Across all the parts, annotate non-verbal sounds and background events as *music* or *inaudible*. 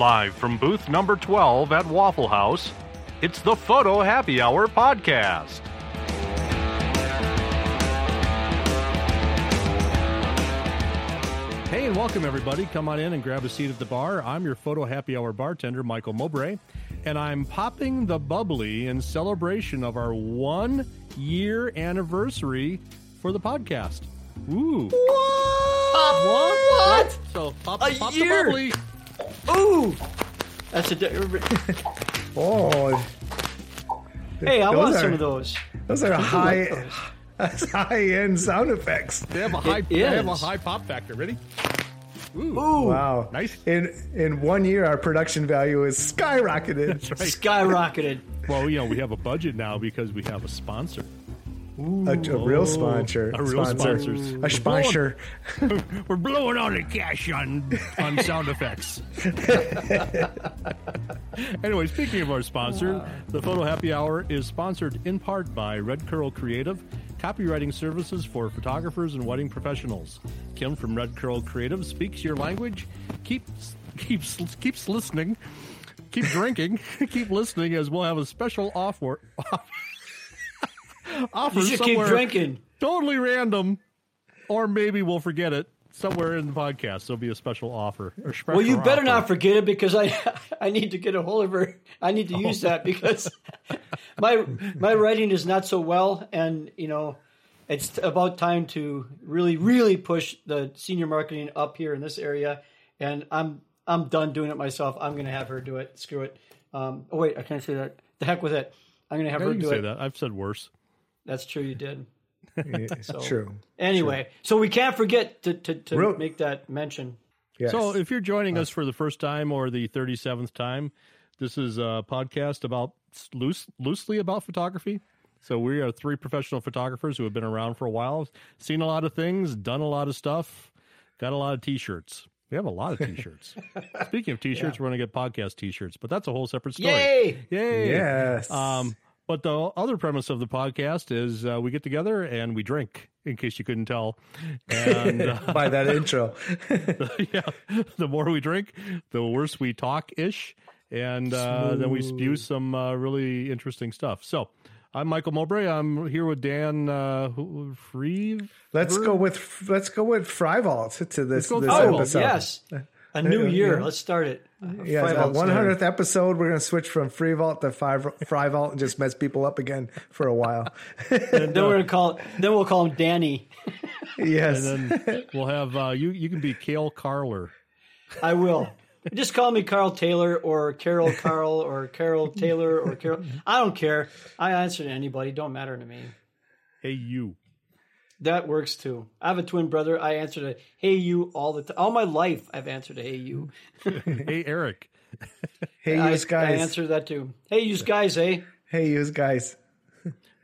Live from booth number 12 at Waffle House, it's the Photo Happy Hour podcast. Hey, and welcome everybody. Come on in and grab a seat at the bar. I'm your Photo Happy Hour bartender, Michael Mowbray, and I'm popping the bubbly in celebration of our one year anniversary for the podcast. Ooh. Pop What? What? So pop, A pop year? the bubbly. Ooh. That's a. di- *laughs* Oh, Hey, I Those want are- some of those. those are high, *laughs* high end sound effects. They have a high, It they have a high pop factor. Ready? Ooh. Ooh. Wow, Nice. In in one year, our production value is skyrocketed. Skyrocketed. Well, you know, we have a budget now because we have a sponsor. A, a real sponsor. A real sponsor. sponsor. A *laughs* sponsor. We're blowing all the cash on on sound effects. *laughs* anyway, speaking of our sponsor, the Photo Happy Hour is sponsored in part by Red Curl Creative, copywriting services for photographers and wedding professionals. Kim from Red Curl Creative speaks your language. Keeps keeps keeps listening. Keep drinking. *laughs* keep listening, as we'll have a special offer. Offer You somewhere drinking. totally random, or maybe we'll forget it somewhere in the podcast. There'll be a special offer. Or special Well, you better offer. not forget it because I *laughs* I need to get a hold of her. I need to use that because *laughs* my my writing is not so well, and you know, it's about time to really really push the senior marketing up here in this area, and I'm I'm done doing it myself. I'm going to have her do it. Screw it. Um, oh wait, I can't say that. The heck with it. I'm going to have Yeah, her do say it. that. I've said worse. That's true. You did. *laughs* So- True. Anyway, so we can't forget to to, to Real- make that mention. Yes. So, if you're joining us for the first time or the 37th time, this is a podcast about loose, loosely about photography. So, we are three professional photographers who have been around for a while, seen a lot of things, done a lot of stuff, got a lot of t-shirts. We have a lot of t-shirts. *laughs* Speaking of t-shirts, we're going to get podcast t-shirts, but that's a whole separate story. Yay! Yay! yes. Um, but the other premise of the podcast is uh, we get together and we drink. In case you couldn't tell, and *laughs* uh, by that *laughs* intro. *laughs* yeah, the more we drink, the worse we talk ish, and uh, then we spew some uh, really interesting stuff. So. I'm Michael Mowbray. I'm here with Dan uh, who- Freeve. Let's go with let's go with Fryvault to this, go this Fryvault, Oh episode. yes, a new yeah, year. yeah. Let's start it. Yes, Five at volts one hundredth episode, we're gonna switch from Free Vault to Five Fry Vault and just mess people up again for a while. *laughs* Then we're gonna call. Then we'll call him Danny. yes, And then *laughs* we'll have uh, you. You can be Kale Carler. I will. Just call me Carl Taylor or Carol Carl or Carol Taylor or Carol. I don't care. I answer to anybody. Don't matter to me. Hey, you. That works too. I have a twin brother. I answer to "Hey you" all the time. All my life, I've answered to "Hey you." *laughs* Hey, Eric. *laughs* hey, I, yous guys. I answer that too. Hey, you guys, eh? Hey, you guys.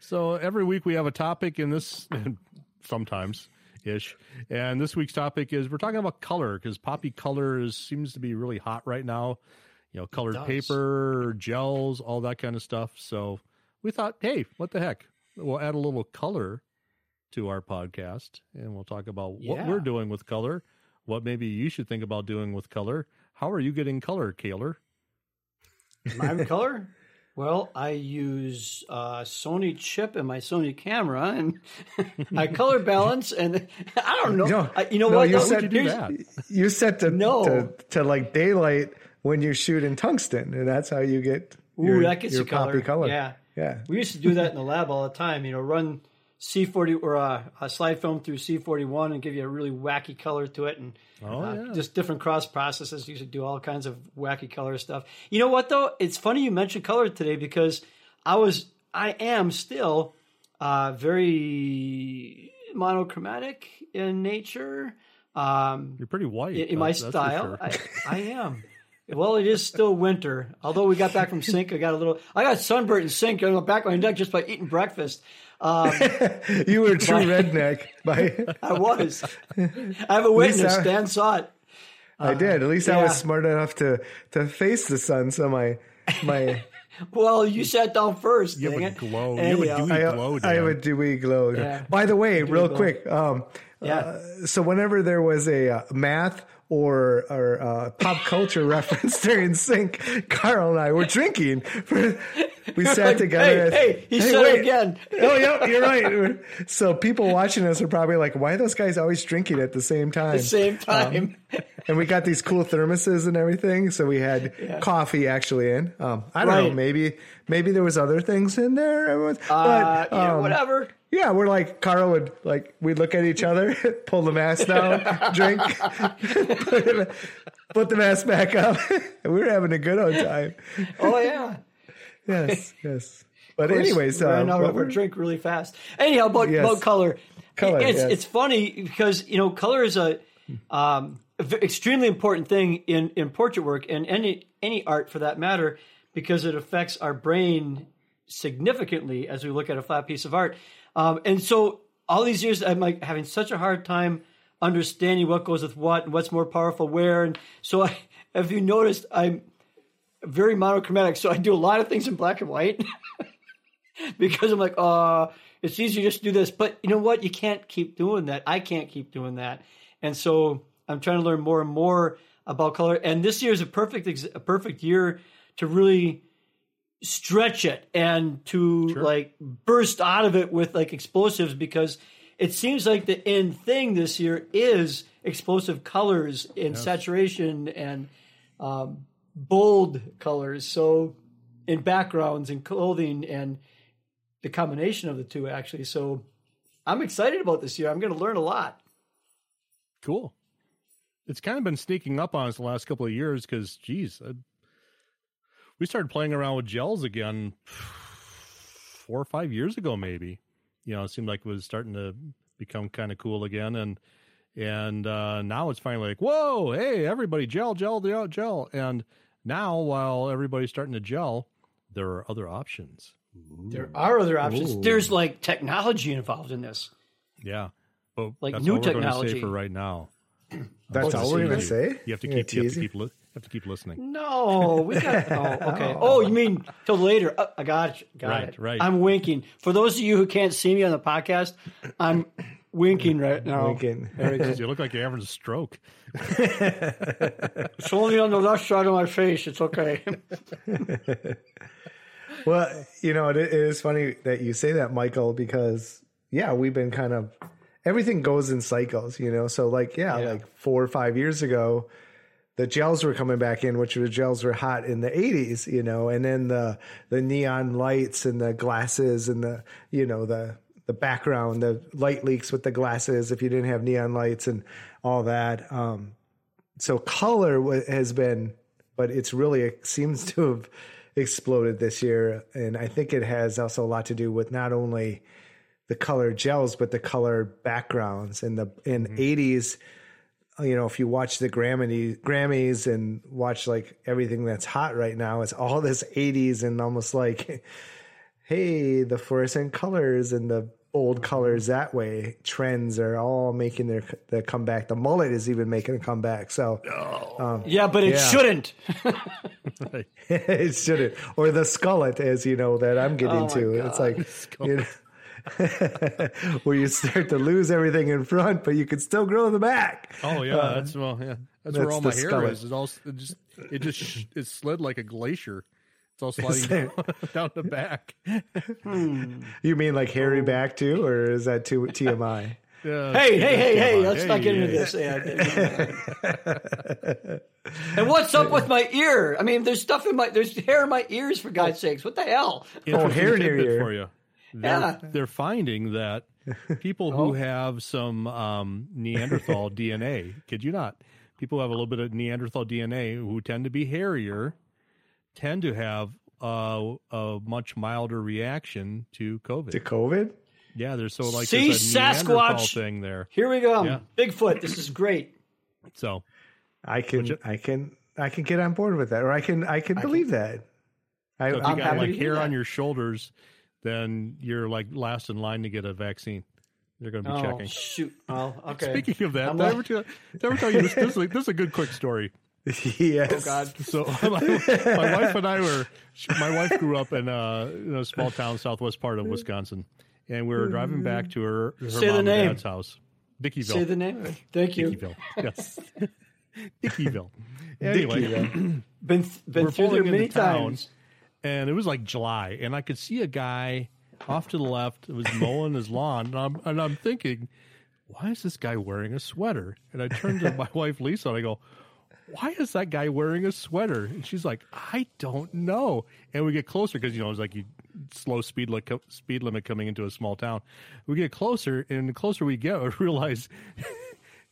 So every week we have a topic in this, *laughs* sometimes ish. And this week's topic is we're talking about color because poppy color is, seems to be really hot right now. You know, colored paper, gels, all that kind of stuff. So we thought, hey, what the heck? We'll add a little color to our podcast and we'll talk about what Yeah. we're doing with color, what maybe you should think about doing with color. How are you getting color, Kaler? My *laughs* color? Well, I use uh, Sony chip in my Sony camera, and *laughs* I color balance, and I don't know. No, I, you know no, what? you though? said- you do that? You set to, No. to to like daylight when you shoot in tungsten, and that's how you get Ooh, your, that gets your you color. poppy color. Yeah, yeah. we used to do that in the lab all the time. You know, run C40 or uh, a slide film through C41 and give you a really wacky color to it, and Oh, uh, yeah. just different cross processes. You should do all kinds of wacky color stuff. You know what though? It's funny you mentioned color today because I was, I am still uh, very monochromatic in nature. Um, You're pretty white. in, in my that's- that's for style, sure. I, I am. Well, it is still winter. Although we got back from Sync, I got a little. I got sunburnt in Sync on the back of my neck just by eating breakfast. Um, *laughs* You were a true *laughs* redneck. By *laughs* I was. I have a witness. I- Dan saw it. I did. At least I was smart enough to to face the sun, so my my Well, you sat down first. You have dang a glow. You Anyhow. have a dewy I, glow. I have a dewy glow. Yeah. By the way, real glow. quick, um, Yeah. so whenever there was a uh, math or or uh, pop culture *laughs* reference during sync, Carl and I were drinking. For, we *laughs* sat Like, together. Hey, hey, he said wait. it again. Oh, yeah, you're right. So people watching us are probably like, "Why are those guys always drinking at the same time?" The same time. *laughs* and we got these cool thermoses and everything. So we had coffee actually in. Um, I don't know, maybe maybe there was other things in there. Uh, But yeah, um, whatever. yeah, we're like Carl would like we'd look at each other, *laughs* pull the mask down, drink, put, *laughs* it- put the mask back up. *laughs* and we were having a good old time. Oh yeah. Yes, yes. But anyways, uh, ran out of our drink really fast. Anyhow, about, Yes. about color. Color, It's yes. it's funny because you know color is a um, extremely important thing in in portrait work and any any art for that matter because it affects our brain significantly as we look at a flat piece of art. Um, and so all these years, I'm like having such a hard time understanding what goes with what and what's more powerful where. And so, I, *laughs* if you noticed, I'm very monochromatic. So I do a lot of things in black and white *laughs* because I'm like, uh, it's easier just to do this. But you know what? You can't keep doing that. I can't keep doing that. And so I'm trying to learn more and more about color. And this year is a perfect, ex- a perfect year to really stretch it and to like burst out of it with like explosives because it seems like the end thing this year is explosive colors and saturation and um, bold colors. So in backgrounds and clothing and the combination of the two actually. So I'm excited about this year. I'm going to learn a lot. Cool. It's kind of been sneaking up on us the last couple of years because, geez, uh, we started playing around with gels again four or five years ago, maybe. You know, it seemed like it was starting to become kind of cool again, and and uh, now it's finally like, whoa, hey, everybody, gel, gel, gel, gel. And now, while everybody's starting to gel, there are other options. There are other options. There's like technology involved in this. Yeah, but Like that's new all we're say technology. for right now. That's all we're gonna You- say. You have to keep. You have to keep. Li- have to keep listening. No, we got. *laughs* Oh, okay. Oh, you mean till later? Uh, I got it. Got Right, it. right. I'm winking. For those of you who can't see me on the podcast, I'm winking right now. Winking. Very. *laughs* You look like you're having a stroke. It's only on the left side of my face. It's okay. Well, you know, it, it is funny that you say that, Michael, because yeah, we've been kind of everything goes in cycles, you know. So like, yeah, Yeah. like four or five years ago, the gels were coming back in, which the gels were hot in the '80s, you know, and then the the neon lights and the glasses and the you know the the background, the light leaks with the glasses if you didn't have neon lights and all that. Um, so color has been, but it's really it seems to have exploded this year, and I think it has also a lot to do with not only the color gels but the color backgrounds. In the in mm-hmm. 80s you know if you watch the Grammy, grammys and watch like everything that's hot right now it's all this 80s and almost like *laughs* hey the fluorescent colors and the old colors mm-hmm. that way. Trends are all making their their comeback. The mullet is even making a comeback. So oh. um, yeah, but it Yeah. shouldn't. *laughs* *laughs* it shouldn't. Or the skullet as you know that i'm getting Oh my to. It's like you know, *laughs* where you start to lose everything in front but you can still grow in the back Oh yeah, uh, that's well, yeah, that's, where all my hair skullet. is. It all it just it just sh- *laughs* it slid like a glacier. It's all *laughs* sliding down, down the back. you mean like hairy back too or is that too tmi Yeah, Hey, hey, hey, hey! on. Let's not get into this. Yeah. and what's up with my ear? I mean, there's stuff in my there's hair in my ears for God's sakes. What the hell? Interesting oh, hair near tidbit your- for you. They're, Yeah. they're finding that *laughs* people Oh. who have some um, Neanderthal *laughs* DNA, kid you not, people who have a little bit of Neanderthal DNA who tend to be hairier, tend to have uh, a much milder reaction to COVID. to covid yeah, there's so like See, there's a Neanderthal Sasquatch. thing there. Here we go. Yeah. Bigfoot. This is great. *clears throat* So i can i can i can get on board with that or i can i can believe that I, So if you I'm got happy like hair on your shoulders, then you're like last in line to get a vaccine. They're going to be Oh checking. shoot! Oh, *laughs* okay. Speaking of that, I'm did I ever tell, did I ever tell you this? This is, like, this is a good quick story. *laughs* yes Oh God. *laughs* So my, my wife and I were. My wife grew up in a, in a small town, southwest part of Wisconsin, and we were driving back to her, her Say the mom and dad's house. Dickeyville. Say the name. Thank you. Dickeyville. Yes. Dickeyville. Anyway, Dickeyville. Been been through there pulling many into town. times. And it was like July, and I could see a guy off to the left. Was mowing his lawn, and I'm, and I'm thinking, why is this guy wearing a sweater? And I turned to my *laughs* wife Lisa and I go, why is that guy wearing a sweater? And she's like, I don't know. And we get closer because you know it's like you slow speed speed limit coming into a small town. We get closer, and the closer we get, I realize. *laughs*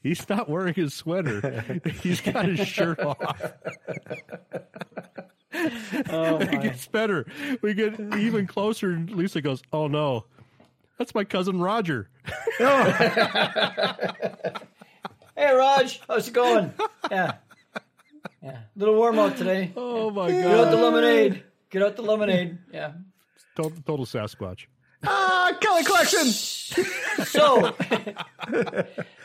He's not wearing his sweater. *laughs* He's got his shirt off. Oh, *laughs* it my. gets better. We get even closer, and Lisa goes, "Oh no, that's my cousin Roger." *laughs* Hey, Raj, how's it going? Yeah. Yeah. A little warm out today. Oh my god! Get out the lemonade. Get out the lemonade. Yeah. total, total Sasquatch. ah, Kelly Clarkson. So,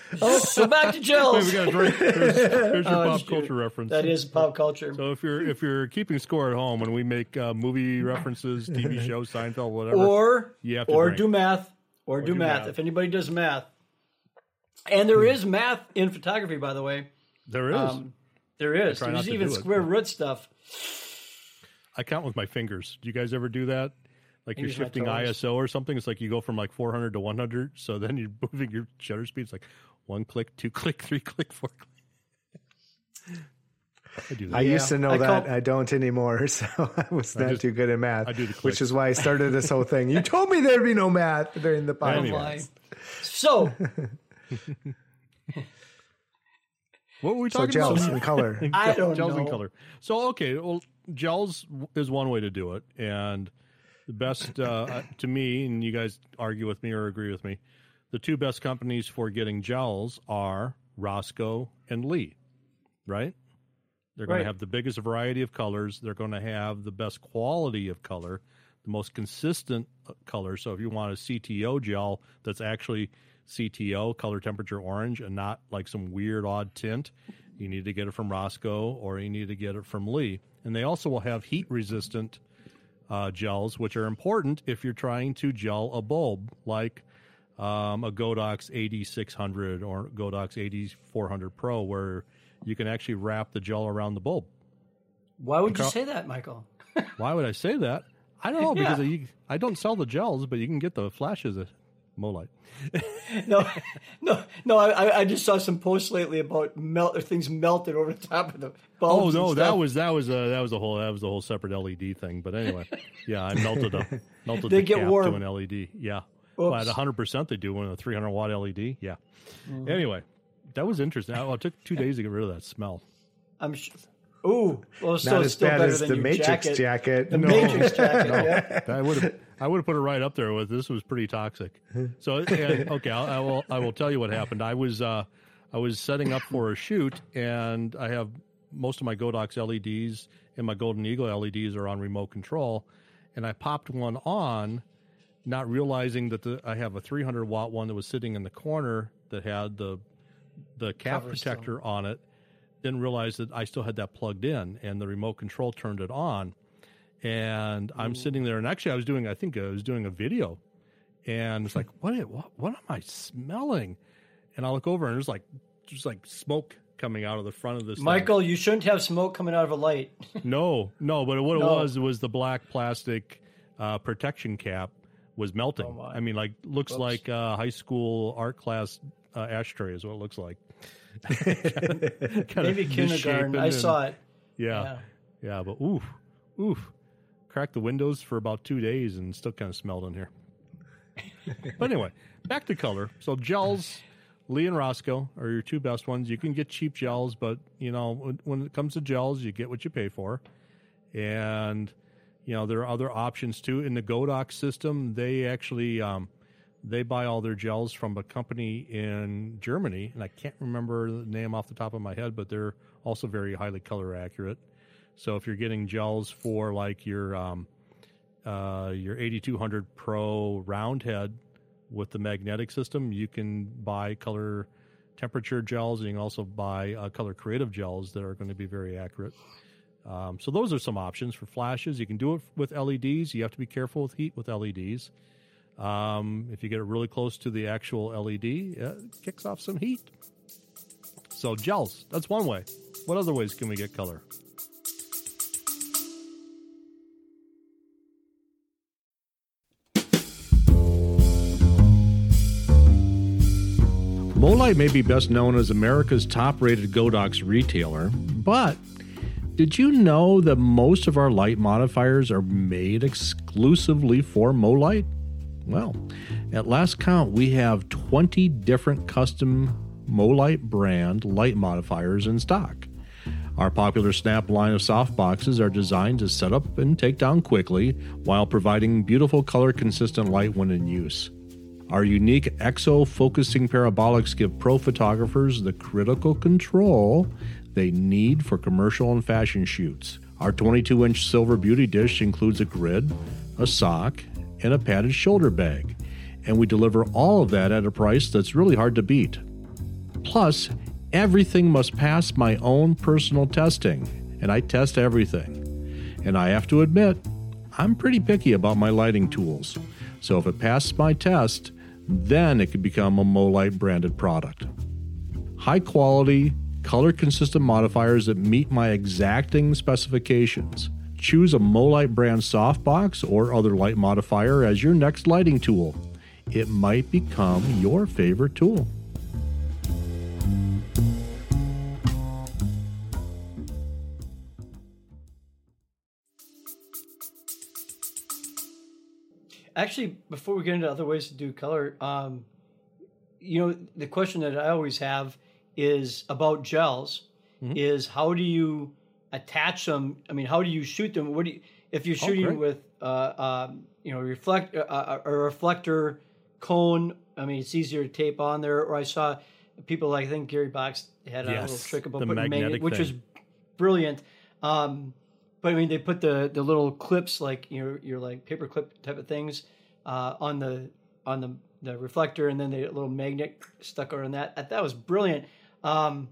*laughs* oh, so back to Wait, gels. we got a drink. Here's, here's your *laughs* Oh, pop shoot. culture reference. That is pop culture. So if you're if you're keeping score at home when we make uh, movie references, TV *laughs* shows, Seinfeld, whatever, or you have to or drink. do math or, do, do math. math. if anybody does math and there is math in photography by the way there is. um, there is there's even do it, square but- root stuff I count with my fingers. Do you guys ever do that? Like I you're shifting. ISO or something. It's like you go from like 400 to 100. So then you're moving your shutter speed. It's like one click, two *laughs* click, three click, four click. I do that. I used to know I that. call- I don't anymore. *laughs* So I was not just- too good at math. I do the which is why I started this whole thing. You told me there'd be no math during the podcast. Anyway. Why? so *laughs* What were we So talking gels about? and color. i don't gels know and color. So okay, well, gels is one way to do it, and the best uh, to me, and you guys argue with me or agree with me. The two best companies for getting gels are Rosco and Lee, right? They're going Right. to have the biggest variety of colors. They're going to have the best quality of color, the most consistent uh, color. So if you want a CTO gel that's actually CTO, color temperature orange, and not like some weird odd tint, you need to get it from Rosco or you need to get it from Lee. And they also will have heat resistant uh, gels, which are important if you're trying to gel a bulb, like um, a Godox AD600 or Godox AD400 Pro, where you can actually wrap the gel around the bulb. why would you say that michael *laughs* Why would I say that? I don't know because I, I don't sell the gels, but you can get the flashes at Molite. *laughs* no no no I, I just saw some posts lately about melt or things melted over the top of the Oh bulbs and no, that was that was a that was a whole that was a whole separate LED thing. But anyway, *laughs* yeah, I melted a melted They the get cap warm. to an LED. Yeah, well, at Oops. 100 percent they do one a 300 watt LED. Yeah. Mm-hmm. Anyway, that was interesting. Well, it took two days to get rid of that smell. i'm sure ooh well still, Not as still bad better as than the your Matrix jacket, jacket. the matrix jacket *laughs* yeah. I would have I would have put it right up there with this was pretty toxic. *laughs* So and, okay, I'll, I will I will tell you what happened. I was uh, I was setting up for a shoot, and I have most of my Godox LEDs and my Golden Eagle LEDs are on remote control, and I popped one on, not realizing that the, I have a 300 watt one that was sitting in the corner that had the the cap Cover still. protector on it. Didn't realize that I still had that plugged in, and the remote control turned it on and I'm sitting there, and actually, I was doing, I think I was doing a video, and it's *laughs* like, what, what, what am I smelling? And I look over, and there's like, just like smoke coming out of the front of this. thing. michael you shouldn't have smoke coming out of a light *laughs* no, no, but what it No. was was the black plastic uh, protection cap was melting. Oh. I mean, like looks Whoops. like a high school art class uh, ashtray is what it looks like. *laughs* Maybe kindergarten i and- saw it Yeah. Yeah. Yeah, but oof, oof. Cracked the windows for about two days and still kind of smelled in here. *laughs* but anyway, back to color. So gels, Lee and Rosco are your two best ones. You can get cheap gels, but you know when, when it comes to gels, you get what you pay for. And you know there are other options too. In the Godox system, they actually um, they buy all their gels from a company in Germany, and I can't remember the name off the top of my head, but they're also very highly color accurate. So if you're getting gels for like your um, uh, your AD200 Pro round head with the magnetic system, you can buy color temperature gels, and you can also buy uh, color creative gels that are going to be very accurate. Um, so those are some options for flashes. You can do it with LEDs. You have to be careful with heat with LEDs. Um, if you get it really close to the actual LED, it kicks off some heat. So gels, that's one way. What other ways can we get color? Molite may be best known as America's top rated Godox retailer, but did you know that most of our light modifiers are made exclusively for Molite? Well, at last count, we have 20 different custom Molite brand light modifiers in stock. Our popular Snap line of softboxes are designed to set up and take down quickly while providing beautiful color consistent light when in use. Our unique EXO focusing parabolics give pro photographers the critical control they need for commercial and fashion shoots. Our 22 inch silver beauty dish includes a grid, a sock, and a padded shoulder bag, and we deliver all of that at a price that's really hard to beat. Plus, everything must pass my own personal testing, and I test everything. And I have to admit, I'm pretty picky about my lighting tools, so if it passes my test, then it could become a Molite branded product. High quality, color consistent modifiers that meet my exacting specifications. Choose a Molite brand softbox or other light modifier as your next lighting tool. It might become your favorite tool. Actually, before we get into other ways to do color, um, you know, the question that I always have is about gels. Mm-hmm. Is how do you attach them? I mean, how do you shoot them? What do you if you're shooting great. with uh, um, you know reflect uh, uh, a reflector cone? I mean, it's easier to tape on there. Or I saw people like I think Gary Box had a Yes, little trick about putting magnet, magnetic which was brilliant. Um, but I mean, they put the the little clips like your your like paper clip type of things uh, on the on the the reflector, and then the little magnet stuck on that. That that was brilliant. Um,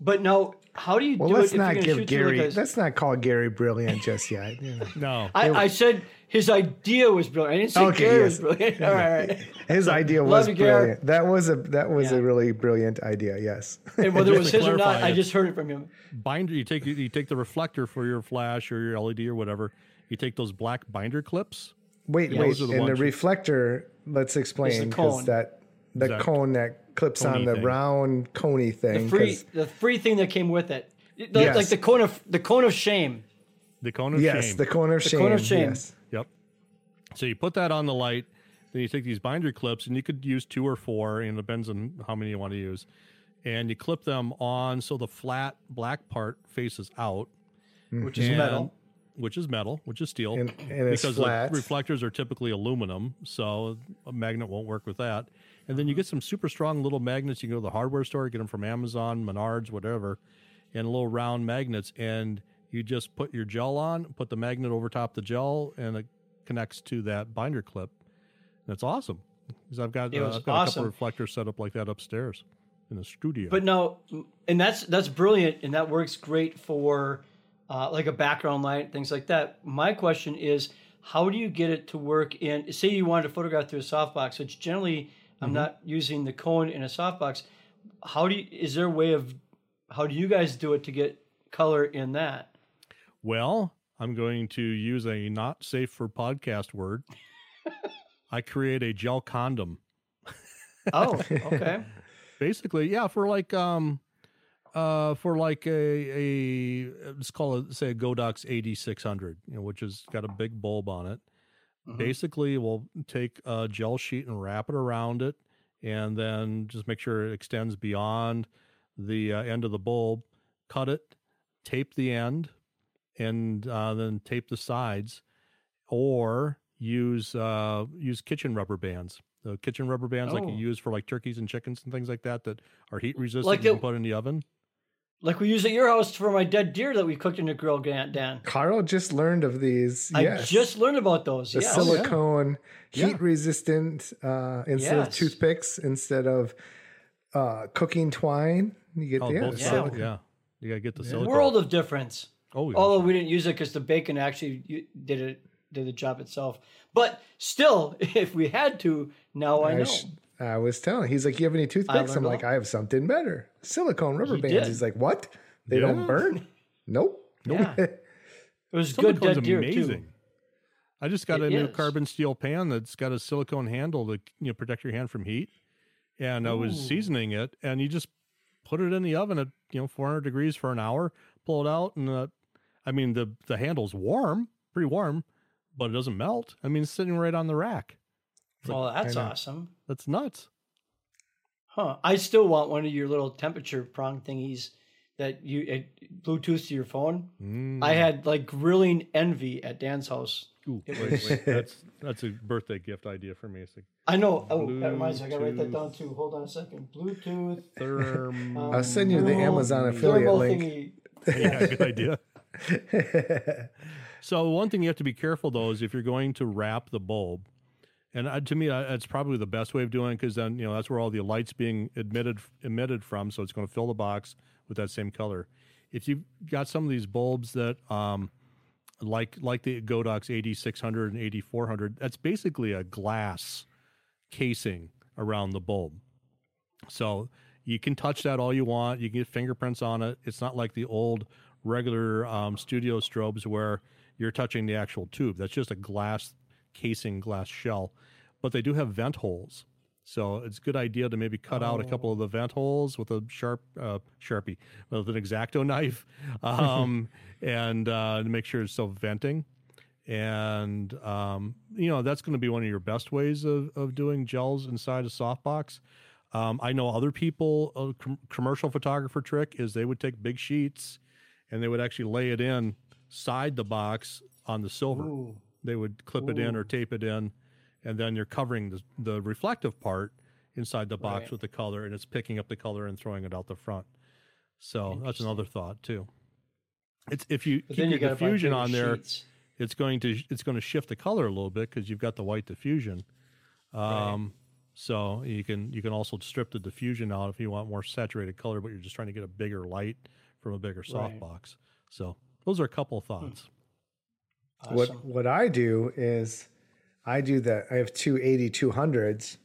but no, how do you Well, do let's it? if not you're give Gary. like a- let's not call Gary brilliant just yet. you know. *laughs* No. I, I said his idea was brilliant. I didn't say Okay, Gary yes. was brilliant. *laughs* all right, all right. His idea Love was you, Gary. brilliant. That was a that was Yeah. a really brilliant idea. Yes. And whether it was to his or not, I just heard it from him. binder you take you take the reflector for your flash or your LED or whatever. You take those black binder clips. Wait, Yeah. wait. Those the And the you- reflector. Let's explain because that the That cone that clips on the thing. round coney thing. The free 'cause- the free thing that came with it, The- Yes. like the cone of the cone of shame. The cone of yes, shame. the cone of The shame. cone of shame. Yes. So you put that on the light, then you take these binder clips, and you could use two or four, and it depends on how many you want to use. And you clip them on so the flat black part faces out, which is metal. which is metal, which is steel, And, and it's because reflectors are typically aluminum, so a magnet won't work with that. And then you get some super strong little magnets. You can go to the hardware store, get them from Amazon, Menards, whatever, and little round magnets. And you just put your gel on, put the magnet over top the gel, and it connects to that binder clip. And it's awesome because I've got, uh, I've got a awesome. couple reflectors set up like that upstairs in the studio. But no, and that's that's brilliant, and that works great for uh, like a background light, things like that. My question is, how do you get it to work in? Say you wanted to photograph through a softbox, which generally I'm not using the cone in a softbox. How do you? Is there a way of? How do you guys do it to get color in that? Well, I'm going to use a not safe for podcast word. *laughs* I create a gel condom. Oh, *laughs* okay. Basically, yeah, for like um uh for like a a let's call it say a Godox AD600, you know, which has got a big bulb on it. Mhm. Basically, we'll take a gel sheet and wrap it around it and then just make sure it extends beyond the uh, end of the bulb, cut it, tape the end and uh, then tape the sides, or use uh, use kitchen rubber bands. The kitchen rubber bands like Oh. you use for like turkeys and chickens and things like that that are heat resistant. Like you the- can put in the oven. Like we use at your house for my dead deer that we cooked in the grill, Dan. Dan. Carl just learned of these. I yes. just learned about those. the yes. silicone Yeah. heat resistant uh, instead of toothpicks instead of uh, cooking twine. You get Oh, the Yeah. Yeah, you gotta get the silicone. World of difference. Oh, yeah. Although we didn't use it because the bacon actually did it did the job itself. But still, *laughs* if we had to, now I I, know. sh- I was telling. He's like, "You have any toothpicks?" I'm like, "I have something better. Silicone rubber He bands." did. He's like, "What? They Yeah. don't burn?" *laughs* Nope. Yeah. It was good Silicone's dead deer amazing. too. I just got It a new is. carbon steel pan that's got a silicone handle to you know protect your hand from heat. And I was seasoning it, and you just put it in the oven at you know 400 degrees for an hour. Pull it out, and uh, I mean the the handle's warm, pretty warm, but it doesn't melt. I mean it's sitting right on the rack. Well, that's awesome. That's nuts. Huh. I still want one of your little temperature prong thingies that you it, Bluetooth to your phone. Mm. I had like grilling envy at Dan's house. Ooh, wait, wait, that's *laughs* that's a birthday gift idea for me. Like I know. Oh, that reminds me. I gotta write that down too. Hold on a second. Bluetooth. therm. um, *laughs* I'll send you the Amazon affiliate thermal link. thingy. yeah, good idea. *laughs* *laughs* So one thing you have to be careful though is if you're going to wrap the bulb, and uh, to me uh, that's probably the best way of doing it because then you know that's where all the light's being emitted emitted from, so it's going to fill the box with that same color. If you've got some of these bulbs that um, like like the Godox AD600 and AD400, that's basically a glass casing around the bulb. So you can touch that all you want. You can get fingerprints on it. It's not like the old regular um, studio strobes where you're touching the actual tube. That's just a glass casing, glass shell. But they do have vent holes. So it's a good idea to maybe cut out a couple of the vent holes with a sharp uh, sharpie, with an exacto knife, *laughs* um, and uh, to make sure it's still venting. And um, you know that's going to be one of your best ways of, of doing gels inside a softbox. Um, I know other people, a com- commercial photographer trick is they would take big sheets and they would actually lay it in side the box on the silver. Ooh. They would clip it in or tape it in, and then you're covering the, the reflective part inside the box Right. with the color, and it's picking up the color and throwing it out the front. So that's another thought too. It's if you But keep you your buy diffusion on there, sheets. it's going to it's going to shift the color a little bit because you've got the white diffusion. Um, So you can you can also strip the diffusion out if you want more saturated color, but you're just trying to get a bigger light from a bigger Right. softbox. So those are a couple of thoughts. Awesome. What what I do is I do that. I have two AD200s.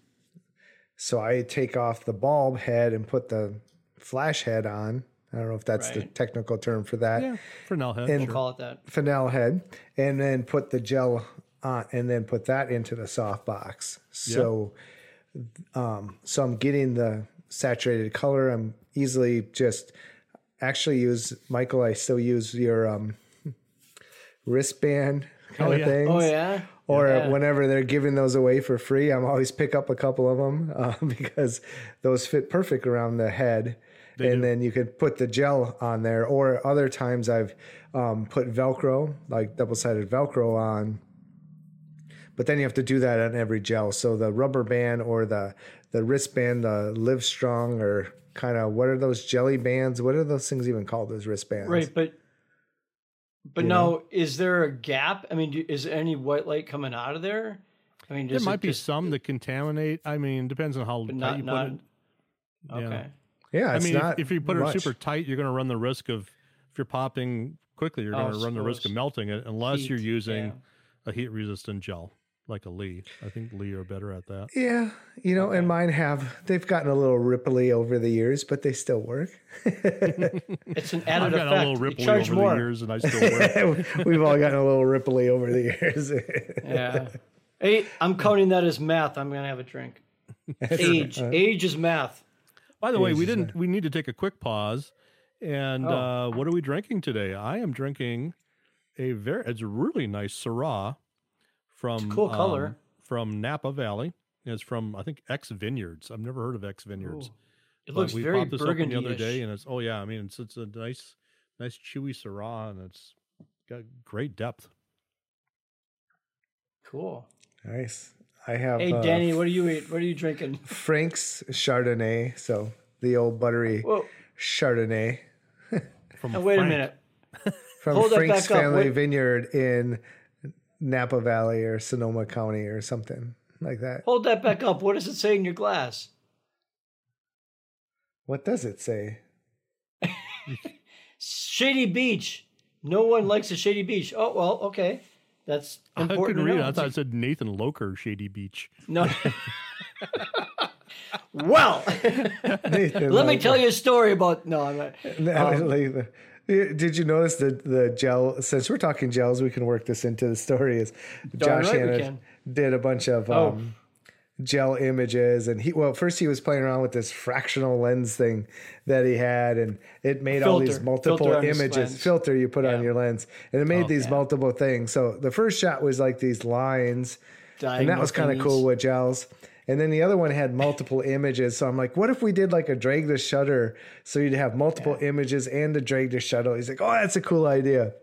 So I take off the bulb head and put the flash head on. I don't know if that's the technical term for that. Yeah, for now, head. And- sure. Call it that. Fresnel head, and then put the gel on, and then put that into the soft box. So, um, so I'm getting the saturated color. I'm easily just actually use Michael. I still use your um, wristband kind Oh, of yeah. things. Oh yeah. Or Yeah. whenever they're giving those away for free, I'm always pick up a couple of them *laughs* uh, because those fit perfect around the head. and then you can put the gel on there. Or other times I've um, put Velcro, like double sided Velcro on. But then you have to do that on every gel. So the rubber band or the the wristband, the Live Strong, or kind of what are those jelly bands? What are those things even called? Those wristbands? Right, but but You now is there a gap? I mean, is there any white light coming out of there? I mean, There might it be just, some that contaminate. I mean, depends on how but tight not you put not. it. Yeah. Okay. Yeah, I it's mean, if, not if you put much. it super tight, you're going to run the risk of if you're popping quickly, you're Oh, going to run the risk of melting it unless you're using yeah. a heat resistant gel like a Lee. I think Lee are better at that. Yeah, you know, and mine have they've gotten a little ripply over the years, but they still work. *laughs* It's an added I've got effect. a little ripply over more. the years, and I still work. *laughs* We've all gotten a little ripply over the years. *laughs* Yeah. Hey, I'm counting that as math. I'm gonna have a drink. Age, age is math. By the way, we didn't. We need to take a quick pause. And Oh. uh, what are we drinking today? I am drinking a very. It's a really nice Syrah from cool color. um, from Napa Valley. It's from I think X Vineyards. I've never heard of X Vineyards. Ooh. It But looks we very popped this open burgundy. the other day, and it's oh yeah, I mean it's it's a nice, nice chewy Syrah, and it's got great depth. Cool. nice. I have Hey, uh, Danny, what are you eat? What are you drinking? *laughs* Frank's Chardonnay, so the old buttery Whoa, Chardonnay *laughs* From now wait Frank. a minute. from Hold that Frank's back. Family What- Vineyard in Napa Valley or Sonoma County or something like that. Hold that back up. What does it say in your glass? What does it say? *laughs* Shady Beach. No one likes a shady beach. Oh well, okay. That's I important. couldn't to read it. know. I thought it said Nathan Loker, Shady Beach. no. *laughs* well, Nathan, let me tell you a story about. No, I'm not. *laughs* Um, like, did you notice the the gel? Since we're talking gels, we can work this into the story. Is Darn Josh right did a bunch of Oh. um, gel images, and he well first he was playing around with this fractional lens thing that he had, and it made all these multiple Filter images filter you put on your lens, and it made Oh. these multiple things. So the first shot was like these lines and that was kind of cool with gels. And then the other one had multiple images. So I'm like, what if we did like a drag the shutter so you'd have multiple images and a drag the shuttle? He's like, oh, that's a cool idea.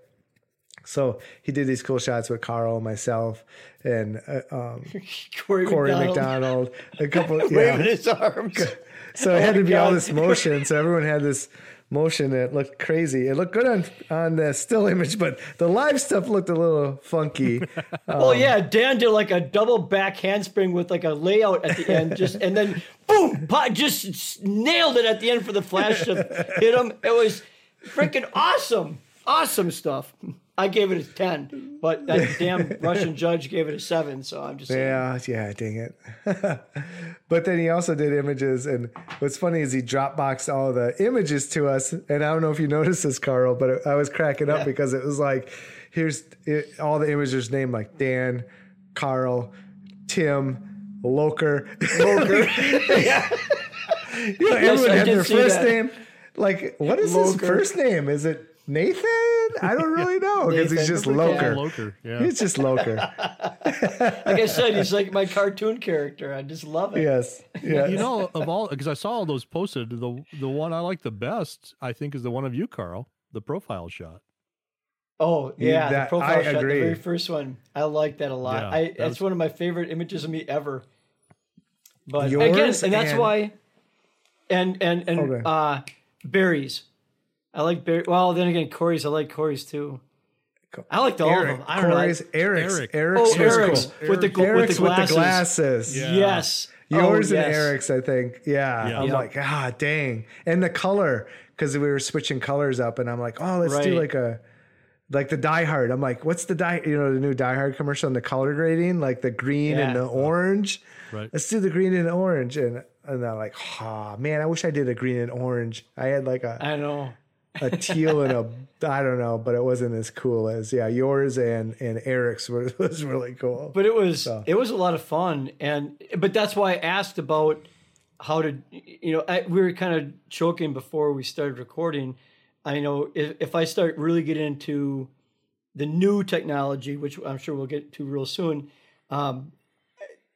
So he did these cool shots with Carl, myself, and uh, um, *laughs* Corey, Corey McDonald McDonald. A couple, *laughs* waving yeah. his arms. *laughs* So it had to be all this motion. So everyone had this motion It looked crazy. It looked good on on the still image, but the live stuff looked a little funky. Oh *laughs* Um, yeah, Dan did like a double back handspring with like a layout at the end, just and then boom, pop, just nailed it at the end for the flash to hit him. It was freaking awesome, awesome stuff. I gave it a ten, but that *laughs* damn Russian judge gave it a seven. So I'm just saying. Yeah, yeah, dang it. *laughs* but then he also did images, and what's funny is he Dropboxed all the images to us. And I don't know if you noticed this, Carl, but I was cracking up Yeah. because it was like, here's it, all the images named like Dan, Carl, Tim, Loker. Loker. *laughs* yeah. You know, everyone I had their first that. name. Like, what is his first name? Is it Nathan? I don't *laughs* really know because he's Nathan. just Yeah. Loker. Loker, yeah. He's just Loker. *laughs* Like I said, he's like my cartoon character. I just love it. yes. yes. You know, of all because I saw all those posted, the the one I like the best, I think, is the one of you, Carl, the profile shot. Oh yeah, that- the profile I shot, agree. the very first one. I like that a lot. Yeah, I that that's was- one of my favorite images of me ever. But Yours again, and that's and- why. And and and Okay. uh, berries. I like berry. Well, then again, Corey's. I like Corey's too. I liked all Eric, of them. I don't Corey's, know. Eric's, Eric. Eric's Oh, Eric's cool. with the gl- Eric's with the glasses. Yeah. Yes. Yours oh, and yes. Eric's, I think. Yeah. Yeah. I'm Yep. like, ah, dang. And the color, because we were switching colors up, and I'm like, oh, let's do like a, like the Die Hard. I'm like, what's the Die, you know, the new Die Hard commercial and the color grading, like the green and the orange. Right. Let's do the green and orange. And, and I'm like, ah, man, I wish I did a green and orange. I had like a, I know. A teal and a I don't know, but it wasn't as cool as yeah yours and and Eric's was, *laughs* was really cool. But it was it was a lot of fun, and but that's why I asked about how to you know I, we were kind of joking before we started recording. I know if, if I start really getting into the new technology, which I'm sure we'll get to real soon, um,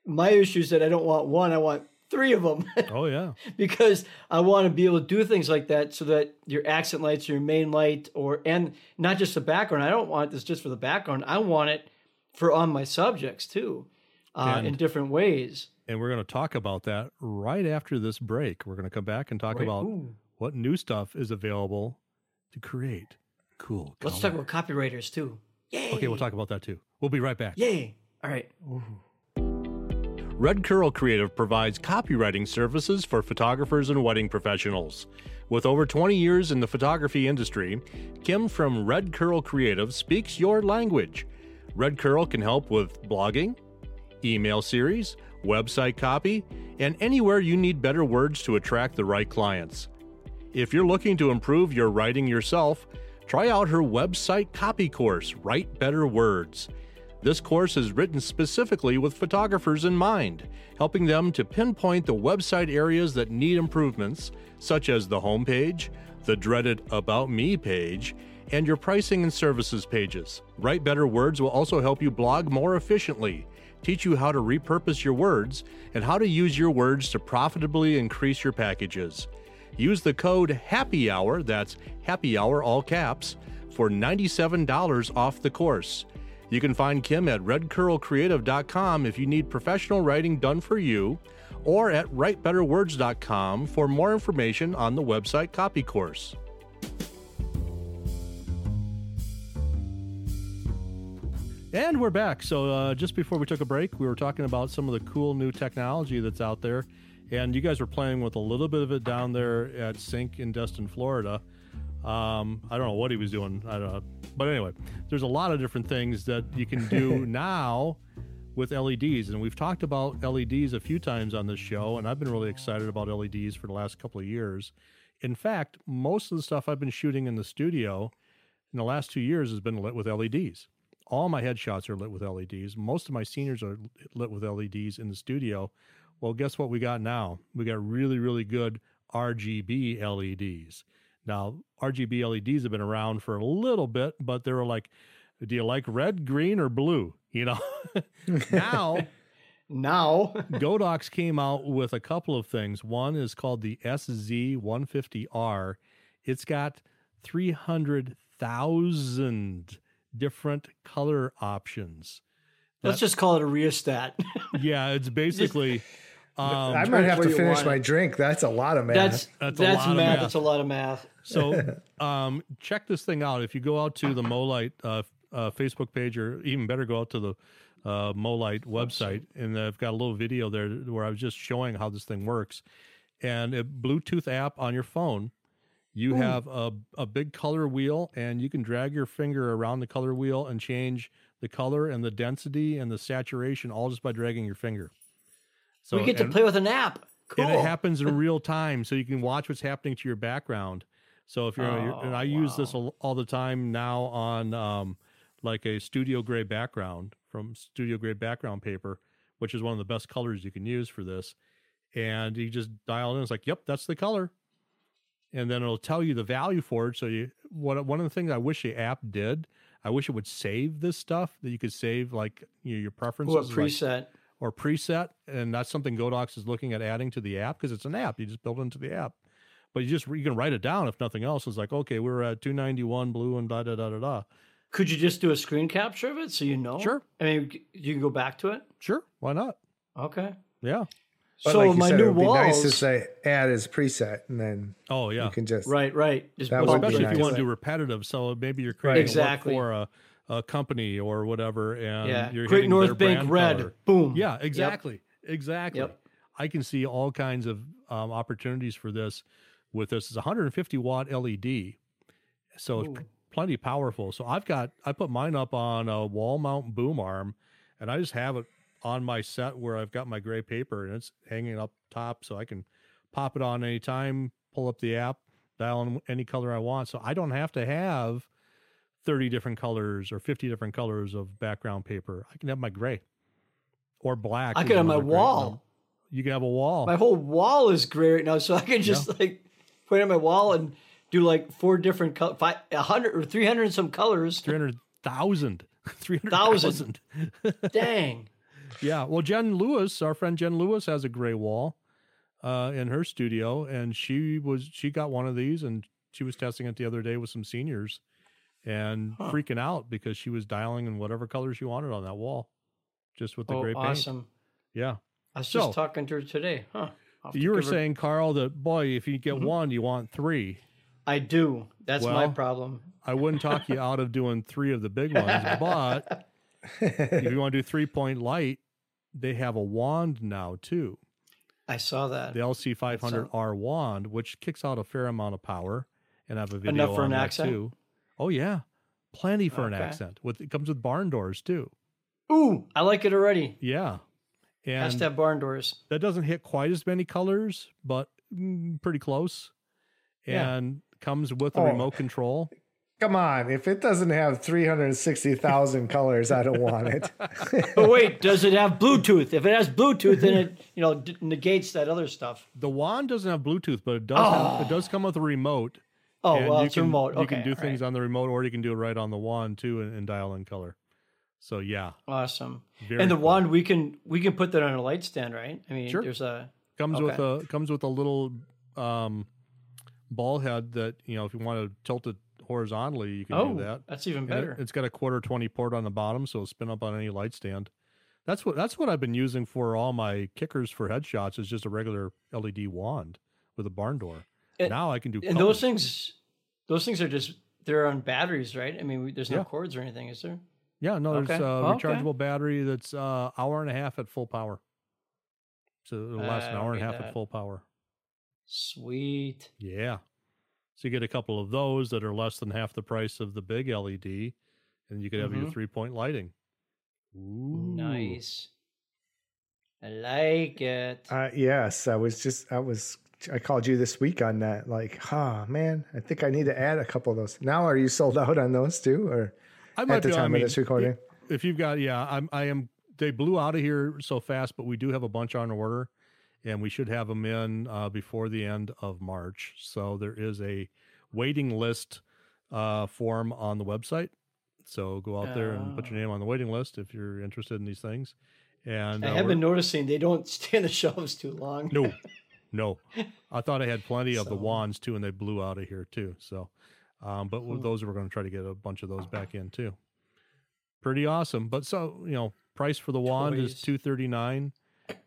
my issue is that I don't want one, I want three of them. *laughs* Oh yeah, because I want to be able to do things like that so that your accent lights, your main light, or and not just the background. I don't want this just for the background. I want it for on my subjects too, uh, in different ways. and we're going to talk about that right after this break. We're going to come back and talk Right. about Ooh. what new stuff is available to create cool. Let's talk about copywriters too. Yay! Okay, we'll talk about that too. We'll be right back. Yay! All right. Red Curl Creative provides copywriting services for photographers and wedding professionals. With over 20 years in the photography industry, Kim from Red Curl Creative speaks your language. Red Curl can help with blogging, email series, website copy, and anywhere you need better words to attract the right clients. If you're looking to improve your writing yourself, try out her website copy course, Write Better Words. This course is written specifically with photographers in mind, helping them to pinpoint the website areas that need improvements, such as the homepage, the dreaded About Me page, and your pricing and services pages. Write Better Words will also help you blog more efficiently, teach you how to repurpose your words, and how to use your words to profitably increase your packages. Use the code HAPPY HOUR, that's Happy Hour all caps, for $97 off the course. You can find Kim at redcurlcreative.com if you need professional writing done for you, or at writebetterwords.com for more information on the website copy course. And we're back. So uh, just before we took a break, we were talking about some of the cool new technology that's out there, and you guys were playing with a little bit of it down there at Sync in Destin, Florida. Um, I don't know what he was doing. I don't know. But anyway, there's a lot of different things that you can do *laughs* now with LEDs. And we've talked about LEDs a few times on this show, and I've been really excited about LEDs for the last couple of years. In fact, most of the stuff I've been shooting in the studio in the last two years has been lit with LEDs. All my headshots are lit with LEDs. Most of my seniors are lit with LEDs in the studio. Well, guess what we got now? We got really, really good RGB LEDs. Now, RGB LEDs have been around for a little bit, but they were like, do you like red, green, or blue? *laughs* You know, now *laughs* Now, *laughs* Godox came out with a couple of things. One is called the SZ150R. It's got 300,000 different color options. let's just call it a rheostat. Yeah, it's basically. Um, I might have to finish my drink. That's a lot of math. That's That's that's, a lot of math. math. That's a lot of math. So, *laughs* um, check this thing out. If you go out to the MoLight uh, uh, Facebook page, or even better, go out to the uh, MoLight website, and I've got a little video there where I was just showing how this thing works. And a Bluetooth app on your phone, you have a, a big color wheel, and you can drag your finger around the color wheel and change the color and the density and the saturation all just by dragging your finger. So we get to and- play with an app. Cool. and it happens in *laughs* real time, so you can watch what's happening to your background. So if you're, you're- and I use this all, the time now on um, like a studio gray background from studio gray background paper, which is one of the best colors you can use for this. And you just dial in. It's like, yep, that's the color, and then it'll tell you the value for it. So you, what one of the things I wish the app did, I wish it would save this stuff that you could save like you know, your preferences. What like- preset? Or preset, and that's something Godox is looking at adding to the app because it's an app. You just build it into the app, but you just you can write it down if nothing else. It's like okay, we're at two ninety one blue and da da da da da. Could you just do a screen capture of it so you know? Sure. I mean, you can go back to it. Sure, why not? Okay. Yeah. But so like my said, it new would be nice to say add as preset, and then Oh yeah. you can just right, right. Just That would be Especially in if you want to do repetitive, so maybe you're creating Exactly. a look for a, a company or whatever, and Yeah. you're Great hitting their North Bank brand red. color. Boom. Yeah, exactly, exactly. Yep. I can see all kinds of um, opportunities for this with this. It's 150 watt LED, so it's Ooh. p- plenty powerful. So I've got I put mine up on a wall mount boom arm, and I just have it on my set where I've got my gray paper and it's hanging up top, so I can pop it on anytime, pull up the app, dial in any color I want. So I don't have to have 30 different colors or 50 different colors of background paper. I can have my gray or black. I can have my wall. You can have a wall. My whole wall is gray right now, so I can just like put it on my wall and do like four different color, five, hundred or three hundred and some colors. 300,000. *laughs* 300,000. *laughs* Dang. Yeah. Well, Jen Lewis, our friend Jen Lewis, has a gray wall uh, in her studio, and she was she got one of these, and she was testing it the other day with some seniors, and freaking out because she was dialing in whatever color she wanted on that wall, just with the Oh, gray paint. awesome. Yeah. I was So- just talking to her today. Huh. You were give her- saying, Carl, that boy, if you get mm-hmm. one, you want three. I do. That's my problem. I wouldn't talk you out of doing three of the big ones, *laughs* but if you want to do three point light, they have a wand now too. I saw that. The LC500R wand, which kicks out a fair amount of power, and I have a video Enough for on an that accent? too. Oh yeah, plenty for an accent. With it comes with barn doors too. Ooh, I like it already. Yeah, Has and to have barn doors. that doesn't hit quite as many colors, but mm, pretty close. Yeah. And comes with a Oh. remote control. come on. If it doesn't have three hundred sixty thousand colors, I don't want it. *laughs* But wait, does it have Bluetooth? If it has Bluetooth, then it you know d- negates that other stuff. The wand doesn't have Bluetooth, but it does. Have, it does come with a remote. Oh and well, you it's can, remote. You Okay, can do things right. on the remote, or you can do it right on the wand too, and, and dial in color. So yeah, Awesome. very and the cool. wand we can we can put that on a light stand, right? I mean, Sure. there's a comes with a comes with a little um, ball head that you know if you want to tilt it horizontally, you can oh, do that. that's even And it- better. it's got a quarter twenty port on the bottom, so it'll spin up on any light stand. That's what that's what I've been using for all my kickers for headshots. Is just a regular LED wand with a barn door. And- now I can do and colors. those things, those things are just they're on batteries, right? I mean, we, there's no Yeah. cords or anything, is there? Yeah, no, there's Okay. a Okay. rechargeable battery that's uh, hour and a half at full power. So it'll last I an hour and a half that. at full power. Sweet. Yeah. So you get a couple of those that are less than half the price of the big LED, and you could have your Mhm. three point lighting. Ooh. Nice. I like it. Uh, yes, I was just I was I called you this week on that. Like, huh, man, I think I need to add a couple of those. Now, are you sold out on those too, or I at the be- I time mean, of this recording? If you've got, yeah, I'm, I am. They blew out of here so fast, but we do have a bunch on order, and we should have them in uh, before the end of March. So there is a waiting list uh, form on the website. So go out there and put your name on the waiting list if you're interested in these things. And I uh, have been noticing they don't *laughs* stay on the shelves too long. no, *laughs* no. I thought I had plenty of the wands too, and they blew out of here too. So, um, but with Hmm. those we're going to try to get a bunch of those back in too. Pretty awesome. But so you know, price for the wand is two thirty nine.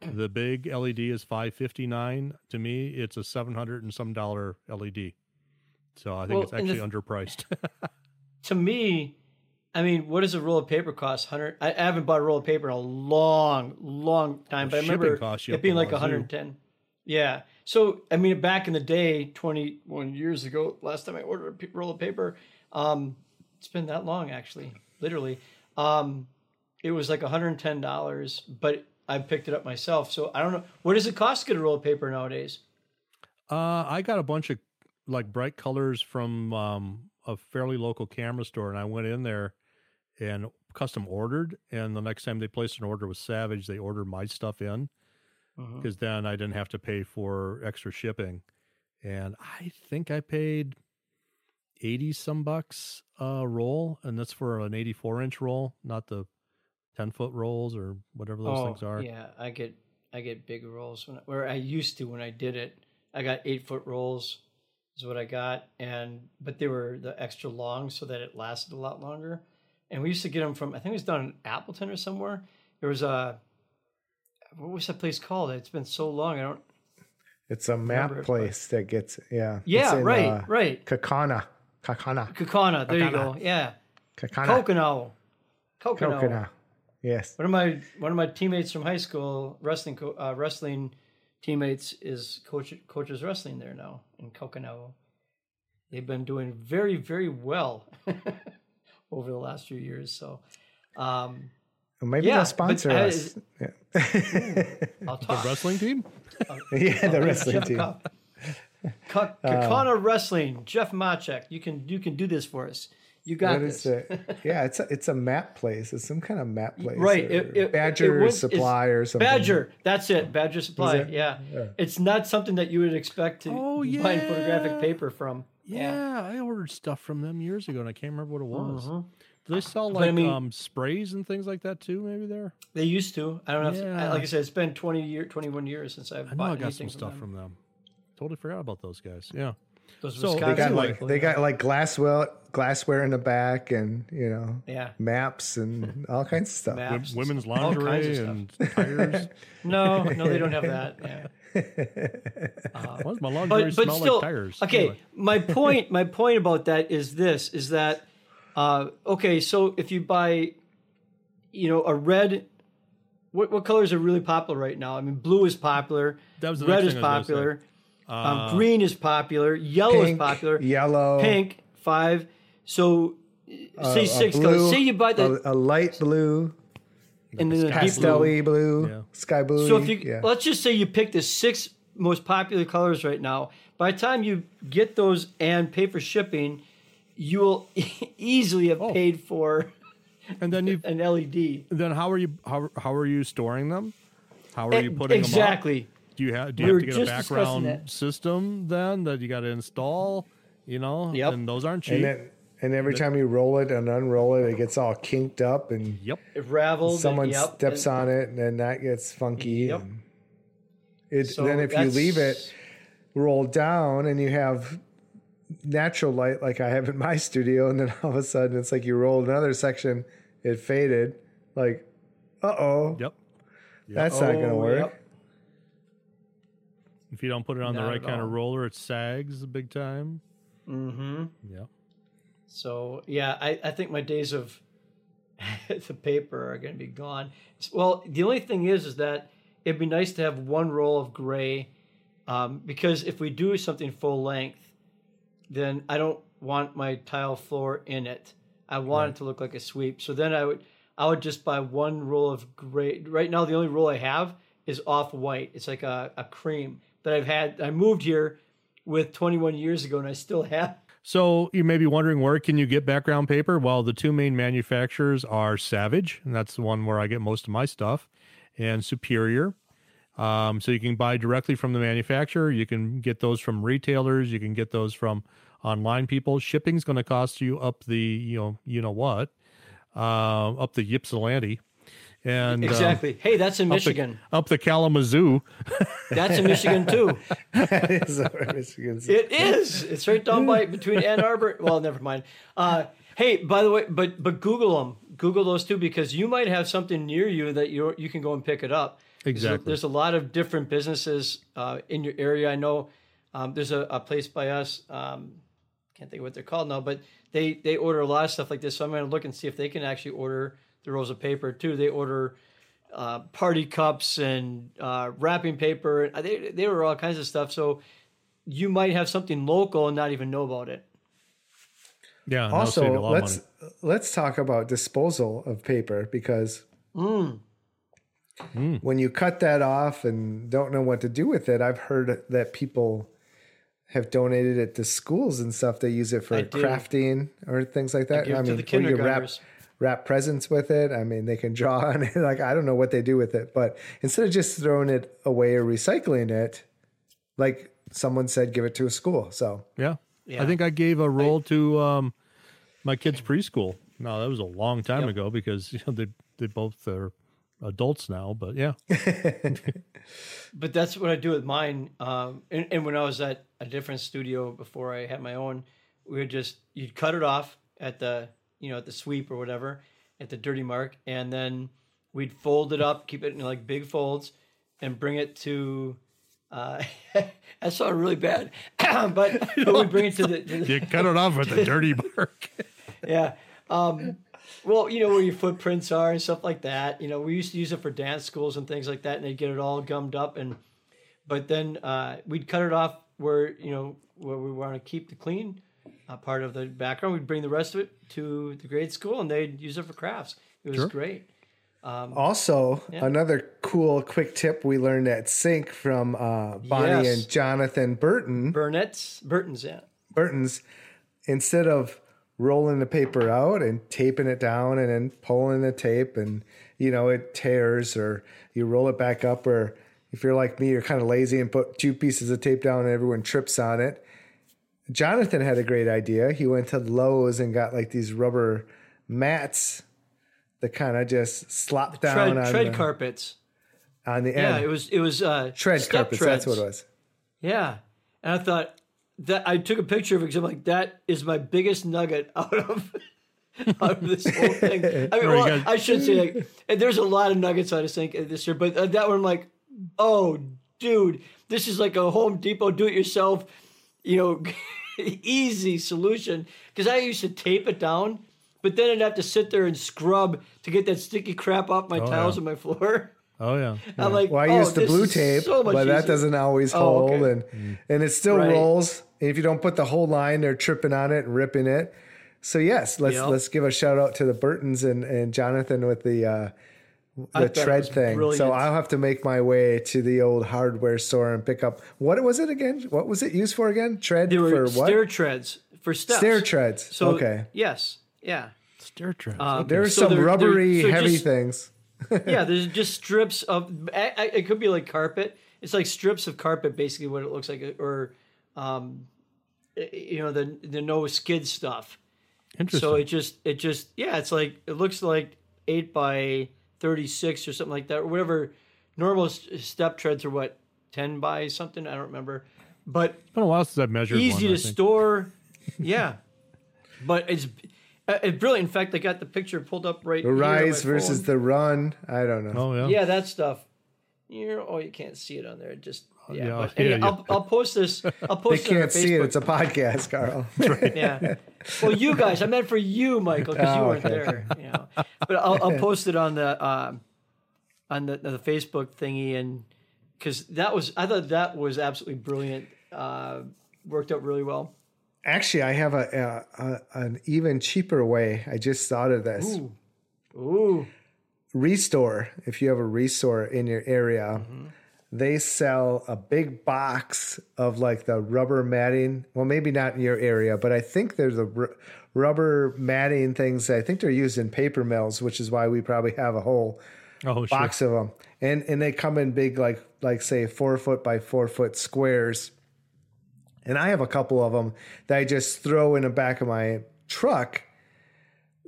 The big LED is five fifty nine. To me, it's a seven hundred and some dollar LED. So I think Well, it's and the actually underpriced. *laughs* To me, I mean, what does a roll of paper cost? Hundred. I, haven't bought a roll of paper in a long, long time. Well, but I remember costs it being like 110. Yeah. So I mean, back in the day, 21 years ago, last time I ordered a roll of paper, um, it's been that long actually, literally. Um, it was like 110 dollars, but I picked it up myself. So I don't know what does it cost to get a roll of paper nowadays. Uh, I got a bunch of like bright colors from um, a fairly local camera store, and I went in there and custom ordered. And the next time they placed an order with Savage, they ordered my stuff in Mm-hmm. Because then I didn't have to pay for extra shipping. And I think I paid eighty some bucks a roll, and that's for an eighty-four inch roll, not the ten foot rolls or whatever those oh, things are. Oh, Yeah, I get I get big rolls when where I used to when I did it. I got eight foot rolls is what I got, and but they were the extra long so that it lasted a lot longer. And we used to get them from I think it was down in Appleton or somewhere. There was a what was that place called? It's been so long. I don't. It's a map it, but- place that gets yeah. Yeah, in, right, uh, right. Kaukauna, Kaukauna, Kaukauna. There you go. Yeah, Kaukauna, Coconut. Coconut. Kaukauna. Yes. One of my one of my teammates from high school, wrestling uh, wrestling teammates, is coach coaches wrestling there now in Coconut. They've been doing very very well *laughs* over the last few years. So um, Well, maybe Yeah, they'll but sponsor I- us. Yeah. I'll *laughs* The wrestling team? *laughs* *laughs* yeah, the wrestling team. Ka- Ka- Kaukauna Wrestling, Jeff Machek, you can you can do this for us. You got this. is it? Yeah, it's a, it's a map place. It's some kind of map place. Right, it- it- Badger it was- Supply or something. Badger, that's it. Badger Supply. it? Yeah. Yeah. it's not something that you would expect to Oh, find photographic paper from. Yeah, I ordered stuff from them years ago, and I can't remember what it was. Mhm. Do they sell But I like mean- um, sprays and things like that too? Maybe there. They used to. I don't know. If, like I said, it's been twenty year, twenty one years since I've I know bought I got anything some stuff them. from them. Totally forgot about those guys. Yeah. Those So- They They got like they got like glassware glassware in the back and you know yeah. maps and *laughs* all kinds of stuff. Maps women's stuff. All kinds of lingerie and tires. *laughs* No, no, they don't have that. Yeah. *laughs* Why does my lingerie But but smell still, like tires? okay. Anyway. My point, my point about that is this: is that uh, okay? So if you buy, you know, a red. What, what colors are really popular right now? I mean, blue is popular. That was the red is thing I popular. Um, Uh, green is popular. Yellow is popular. yellow, Pink five. So uh, say six blue, colors. Say you buy the a, a light blue, and then the deep blue. pastel blue, Yeah. sky blue. So if you yeah. let's just say you pick the six most popular colors right now, by the time you get those and pay for shipping, you will *laughs* easily have Oh. paid for and then you *laughs* an LED. then how are you how, how are you storing them? How are eh, you E- putting them up? exactly. Do you have do you were have to get a just discussing background system then that you got to install? You know, Yep. and those aren't cheap. and then and every time you roll it and unroll it, it gets all kinked up and yep. It raveled. someone yep, steps and- on it and then that gets funky. Yep. and It, so then if you leave it rolled down and you have natural light like I have in my *laughs* studio, and then all of a sudden it's like you roll another section, it faded. Like, uh oh, Yep. that's not gonna Oh, work. yep. If you don't put it on the right at kind of roller, it sags a big time. Mm-hmm. Yep. So yeah, I, I think my days of *laughs* the paper are going to be gone. Well, the only thing is, is that it'd be nice to have one roll of gray, um, because if we do something full length, then I don't want my tile floor in it. I want it to look like a sweep. So then I would I would just buy one roll of gray. Right now, the only roll I have is off white. It's like a, a cream that I've had. I moved here with 21 years ago, and I still have. So you may be wondering where can you get background paper? Well, the two main manufacturers are Savage, and that's the one where I get most of my stuff, and Superior. Um, so you can buy directly from the manufacturer. You can get those from retailers. You can get those from online people. Shipping's going to cost you up the you know you know what, uh, up the Ypsilanti. And um, exactly. hey, that's in Michigan. Up the, up the Kalamazoo. that's in Michigan too. *laughs* Is that It is. It's right down by between Ann Arbor. Well, never mind. Uh, hey, by the way, but but Google them. Google those two because you might have something near you that you you can go and pick it up. There's a- Exactly. There's a, lot of different businesses uh, in your area. I know um, there's a, a place by us. Um, can't think of what they're called now, but they they order a lot of stuff like this. So I'm going to look and see if they can actually order the rolls of paper too. They order uh, party cups and uh, wrapping paper. They they were all kinds of stuff. So you might have something local and not even know about it. Yeah. and they'll save you a also let's let's talk about disposal of paper because Mm. When you cut that off and don't know what to do with it i've heard that people have donated it to schools and stuff they use it for crafting or things like that give it to the you wrap kindergartners. wrap presents with it i mean they can draw on it *laughs* like i don't know what they do with it but instead of just throwing it away or recycling it like someone said give it to a school so Yeah. Yeah. I think I gave a roll to um, my kids' preschool. No, that was a long time ago because *laughs* you know they they both are adults now. But yeah, *laughs* but that's what I do with mine. Um, and, and when I was at a different studio before I had my own, we would just you'd cut it off at the you know at the sweep or whatever at the dirty mark, and then we'd fold it up, keep it in like big folds, and bring it to. Uh, *laughs* that sounded really bad, *clears throat* but, *laughs* but we bring it to the, to the you cut it off with the dirty mark. yeah. Um, well, you know where your footprints are and stuff like that. You know, we used to use it for dance schools and things like that, and they'd get it all gummed up. And but then uh, we'd cut it off where you know where we want to keep the clean uh, part of the background. We'd bring the rest of it to the grade school, and they'd use it for crafts. It was Sure. great. Also, another cool quick tip we learned at Sync from uh, Bonnie Yes. and Jonathan Burton. Burnett's, Burton's, yeah. Burton's, instead of rolling the paper out and taping it down and then pulling the tape and you know it tears or you roll it back up or if you're like me you're kind of lazy and put two pieces of tape down and everyone trips on it. Jonathan had a great idea. He went to Lowe's and got like these rubber mats that kind of just slop down Tread, on, tread the, carpets. on the Yeah, it was it was uh, tread carpets that's what it was. Yeah. And I thought that I took a picture of it because I'm like, that is my biggest nugget *laughs* out of out of this whole thing. I mean, well, I should say like, and there's a lot of nuggets I just think this year, but uh, that one I'm like, oh, dude, this is like a Home Depot do-it-yourself, you know, *laughs* easy solution. Because I used to tape it down, but then I'd have to sit there and scrub to get that sticky crap off my tiles yeah. on my floor. Oh yeah, I'm like, Well, I oh, use the blue tape, so much but that doesn't always Oh, hold, okay. and and it still Right. rolls. And if you don't put the whole line, they're tripping on it and ripping it. So yes, let's Yep. let's give a shout out to the Burtons and, and Jonathan with the uh, the thought tread was thing. So. I'll have to make my way to the old hardware store and pick up what was it again? What was it used for again? Tread They were for what? stair treads for steps. Stair treads. So okay. yes, yeah, stair treads. Um, There are so some they're- they're- rubbery, so heavy just- things. *laughs* yeah. There's just strips of. I, I, it could be like carpet. It's like strips of carpet, basically what it looks like, or, um, you know, the the no skid stuff. Interesting. So it just it just yeah, it's like it looks like eight by thirty six or something like that, or whatever. Normal step treads are what ten by something. I don't remember, but it's been a while since I've measured. easy one, to store. Yeah, *laughs* but it's uh, it's brilliant. In fact, I got the picture pulled up right. The here on rise versus phone. the run. I don't know. Oh yeah. yeah, that stuff. You're, oh, you can't see it on there. Just yeah, yeah, but yeah, anyway, yeah. I'll, I'll post this. I'll They post it on our can't see it. It's a podcast, Carl. *laughs* yeah. Well, you guys, I meant for you, Michael, because you Oh, weren't okay. there. You know, but I'll, I'll post it on the um, on the, the Facebook thingy, and because that was, I thought that was absolutely brilliant. Uh, worked out really well. Actually, I have a, a, a an even cheaper way. I just thought of this. Ooh. Ooh. ReStore, if you have a ReStore in your area, mm-hmm. they sell a big box of like the rubber matting. Well, maybe not in your area, but I think there's a r- rubber matting things. I think they're used in paper mills, which is why we probably have a whole Oh, sure. box of them. And and they come in big, like like say four foot by four foot squares. And I have a couple of them that I just throw in the back of my truck.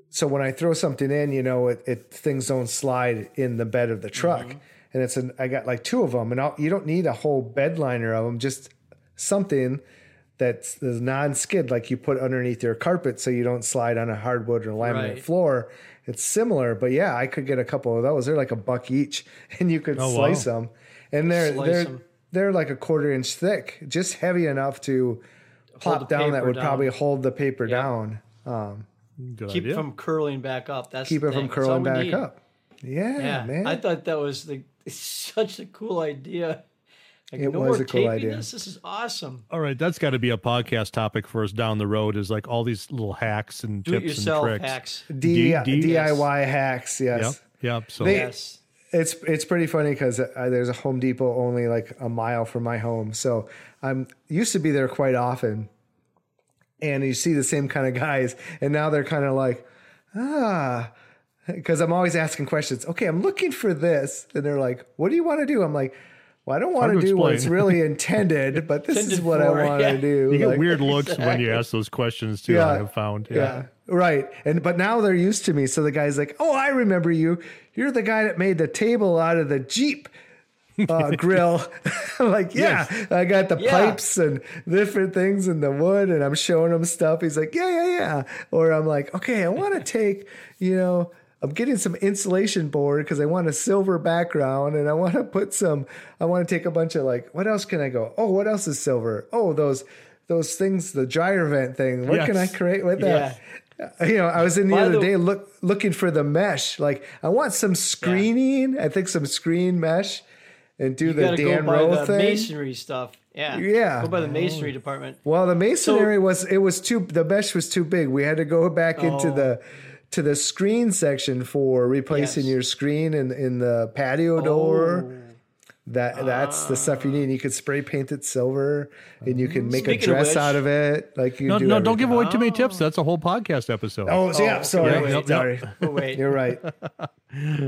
So when I throw something in, you know, it, it things don't slide in the bed of the truck. Mm-hmm. And it's an I got like two of them, and I'll, you don't need a whole bed liner of them, just something that's non-skid like you put underneath your carpet so you don't slide on a hardwood or laminate Right. floor. It's similar, but yeah, I could get a couple of those. They're like a buck each, *laughs* and you could Oh, wow. slice them, and they're Slice they're 'em. They're like a quarter inch thick, just heavy enough to Hold pop down. That would down. probably hold the paper Yeah. down. Um, Good Keep idea. it from curling back up. That's keep it from thing. That's curling back need. up. Yeah, Yeah, man. I thought that was the *laughs* such a cool idea. Like, It no was more a cool idea. This. this is awesome. All right, that's got to be a podcast topic for us down the road. Is like all these little hacks and Do it tips and tricks. hacks. D- D- D- DIY hacks. Yes. Yep, yep. So They- Yes. It's it's pretty funny because uh, there's a Home Depot only like a mile from my home, so I'm used to be there quite often, and you see the same kind of guys, and now they're kind of like, ah, because I'm always asking questions. Okay, I'm looking for this, and they're like, "What do you want to do?" I'm like, "Well, I don't want to to do what explain. it's really *laughs* intended, but this is what for, I want to do." you get Like- weird *laughs* looks when you ask those questions too. Yeah. I have found. yeah. Right. And but now they're used to me. So the guy's like, "Oh, I remember you. You're the guy that made the table out of the Jeep uh, *laughs* grill." *laughs* Like, "Yeah, I got the Yeah. pipes and different things in the wood and I'm showing him stuff." He's like, "Yeah, yeah, yeah." Or I'm like, "Okay, I want to *laughs* take, you know, I'm getting some insulation board because I want a silver background and I want to put some I want to take a bunch of like, what else can I go? Oh, what else is silver? Oh, those those things, the dryer vent thing. What can I create with that? Uh, you know, I was in the By other the- day look looking for the mesh. Like, I want some screening. I think some screen mesh, and do You the got to go Dan by Rowe the thing. masonry stuff. Yeah. Yeah. Go by the oh. masonry department. Well, the masonry was it was too the mesh was too big. We had to go back into Oh. the to the screen section for replacing Yes. your screen in in the patio door. Oh. That that's the stuff you need. You could spray paint it silver, and you can mm. make Speaking a of dress which- out of it. Like you No, do no, don't give away too many tips. That's a whole podcast episode. Oh, so yeah, oh, sorry, yeah, yep, sorry. Oh, wait. You're right. *laughs*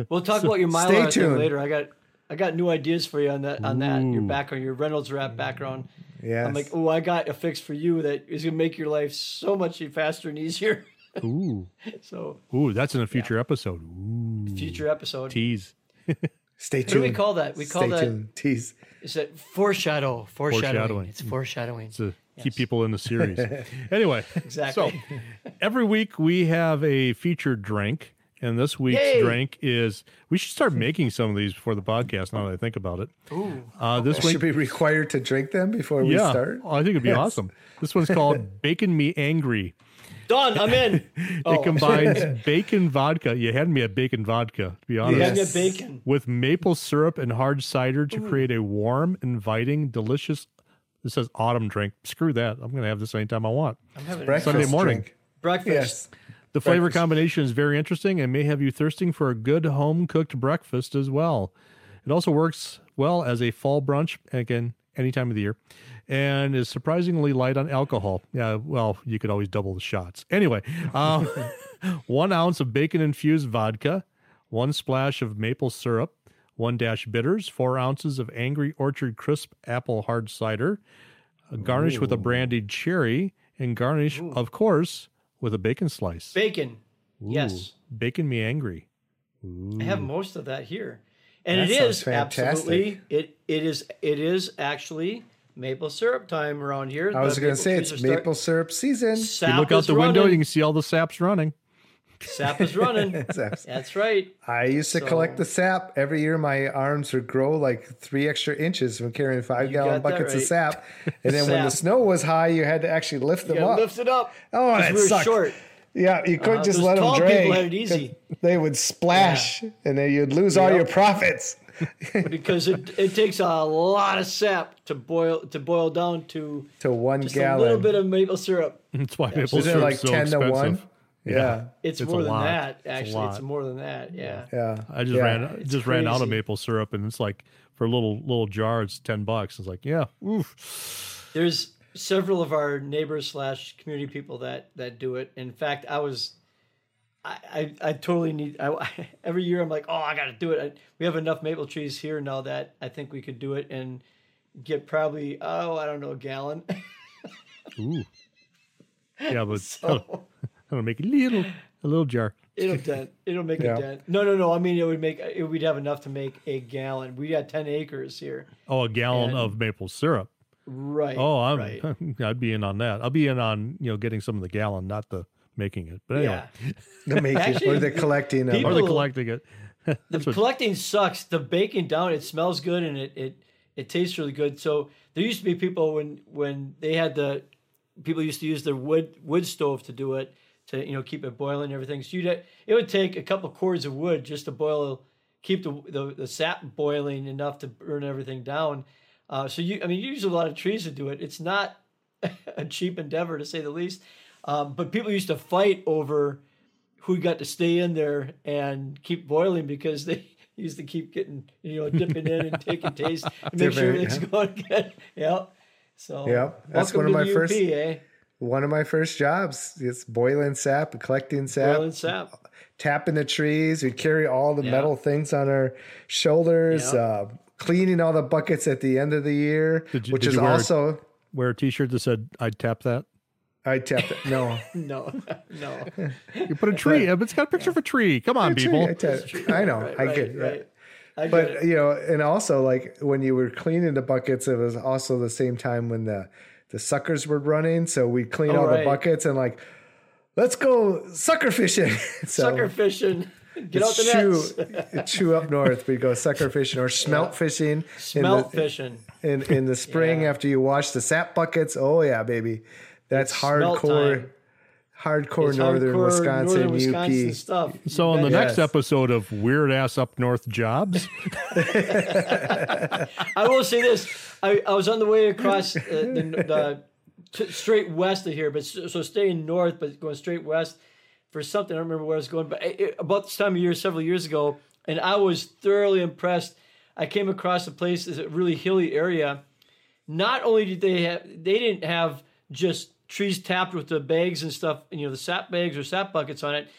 We'll talk about your stay mylar thing later. I got I got new ideas for you on that on that your background, your Reynolds wrap background. Yeah, I'm like, oh, I got a fix for you that is gonna make your life so much faster and easier. *laughs* Ooh, so ooh, that's in a future episode. Ooh, future episode. tease. *laughs* Stay What do we call that? We call Stay that tuned. Tease. is that foreshadow. Foreshadowing. Foreshadowing. It's foreshadowing. to keep people in the series. *laughs* anyway, Exactly. So *laughs* every week we have a featured drink, and this week's Yay! drink is. We should start making some of these before the podcast. Now that I think about it, Ooh. uh, this week, Should be required to drink them before we yeah, start. oh, I think it'd be awesome. This one's called *laughs* "Bacon Me Angry." Done. I'm in. *laughs* Oh, It combines *laughs* bacon vodka. You had me a bacon vodka, to be honest. you had me Yes. a bacon. with maple syrup and hard cider to create a warm, inviting, delicious. This says autumn drink. Screw that. I'm going to have this anytime I want. I'm having Breakfast Sunday morning. drink. breakfast. Yes. The flavor Breakfast. combination is very interesting and may have you thirsting for a good home cooked breakfast as well. It also works well as a fall brunch, again, any time of the year, and is surprisingly light on alcohol. Yeah, well, you could always double the shots. Anyway, um, *laughs* one ounce of bacon infused vodka, one splash of maple syrup, one dash bitters, four ounces of Angry Orchard crisp apple hard cider, uh, garnish with a brandied cherry, and garnish, of course, with a bacon slice. Bacon. Yes. Bacon me angry. I have most of that here. And That it sounds is fantastic. absolutely it it is it is actually maple syrup time around here. I was going to say it's are maple syrup season. Sap You look out is the window, you can see all the saps running. Sap is running. *laughs* That's right. I used to So- collect the sap every year. My arms would grow like three extra inches from carrying five gallon got that buckets of sap. *laughs* And then when the snow was high, you had to actually lift them You up. lift it up. Oh, 'cause that we sucked. short. Yeah, you couldn't Uh, just let them tall drag. people had it easy. They would splash, and then you'd lose all your profits. Because it it takes a lot of sap to boil to boil down to to one just gallon. a little bit of maple syrup. That's why maple Isn't it like so ten to one? Yeah. It's, It's more than lot. that. Actually, it's, lot. more than that. Yeah. Yeah. I just Yeah. ran It's just ran out of maple syrup, and it's like for a little little jar, it's ten bucks. It's like yeah, oof. There's several of our neighbors slash community people that that do it. In fact, I was. I, I, I totally need I, *laughs* every year I'm like oh I got to do it I, we have enough maple trees here now that I think we could do it and get probably oh I don't know a gallon *laughs* Ooh. Yeah, but so I'm gonna make a little a little jar. it'll dent it'll make Yeah. a dent no no no I mean it would make it, we'd have enough to make a gallon we got 10 acres here Oh, a gallon And- of maple syrup. right Oh, I'm right. *laughs* I'd be in on that. I'll be in on you know getting some of the gallon, not the making it. But anyway, yeah The making Actually, or the collecting of or people- the collecting it. *laughs* the what- collecting sucks. The baking down, it smells good and it, it it tastes really good. So there used to be people when when they had the people used to use their wood wood stove to do it to you know keep it boiling and everything. So you would it would take a couple cords of wood just to boil keep the the, the sap boiling enough to burn everything down. Uh, so you I mean you use a lot of trees to do it. It's not *laughs* a cheap endeavor to say the least. Um, but people used to fight over who got to stay in there and keep boiling because *laughs* they used to keep getting you know dipping in and *laughs* taking taste and make sure it's everything's going good. Yeah. *laughs* So Yep, that's one of my the UP, first- eh? one of my first jobs. It's boiling sap, collecting sap, Boiling sap. tapping the trees. We'd carry all the Yeah. metal things on our shoulders, Yeah. uh, cleaning all the buckets at the end of the year, Did you- which did is you wear- also Wear a T-shirt that said "I'd tap that." I tapped it. No, *laughs* No, *laughs* no. You put a tree. Up. It's got a picture of a tree. Come on, people. I, tapped- I know. Right, I get. yeah. right. I get But it. you know, and also like when you were cleaning the buckets, it was also the same time when the the suckers were running. So we'd clean oh, all, all right. the buckets and like, let's go sucker fishing. *laughs* so Sucker fishing. Get out the chew, nets. chew up north. We go sucker fishing or smelt fishing. Smelt in the, fishing. in in the spring Yeah. after you wash the sap buckets. Oh yeah, baby, that's smelt hardcore, hardcore It's northern hardcore Wisconsin, northern Wisconsin stuff. So on the Bet. next episode of Weird Ass Up North Jobs, *laughs* I will say this: I, I was on the way across uh, the, the t- straight west of here, but so, so staying north, but going straight west for something. I don't remember where I was going, but it, about this time of year, several years ago, and I was thoroughly impressed. I came across a place, it's a really hilly area. Not only did they have, they didn't have just trees tapped with the bags and stuff, you know, the sap bags or sap buckets on it.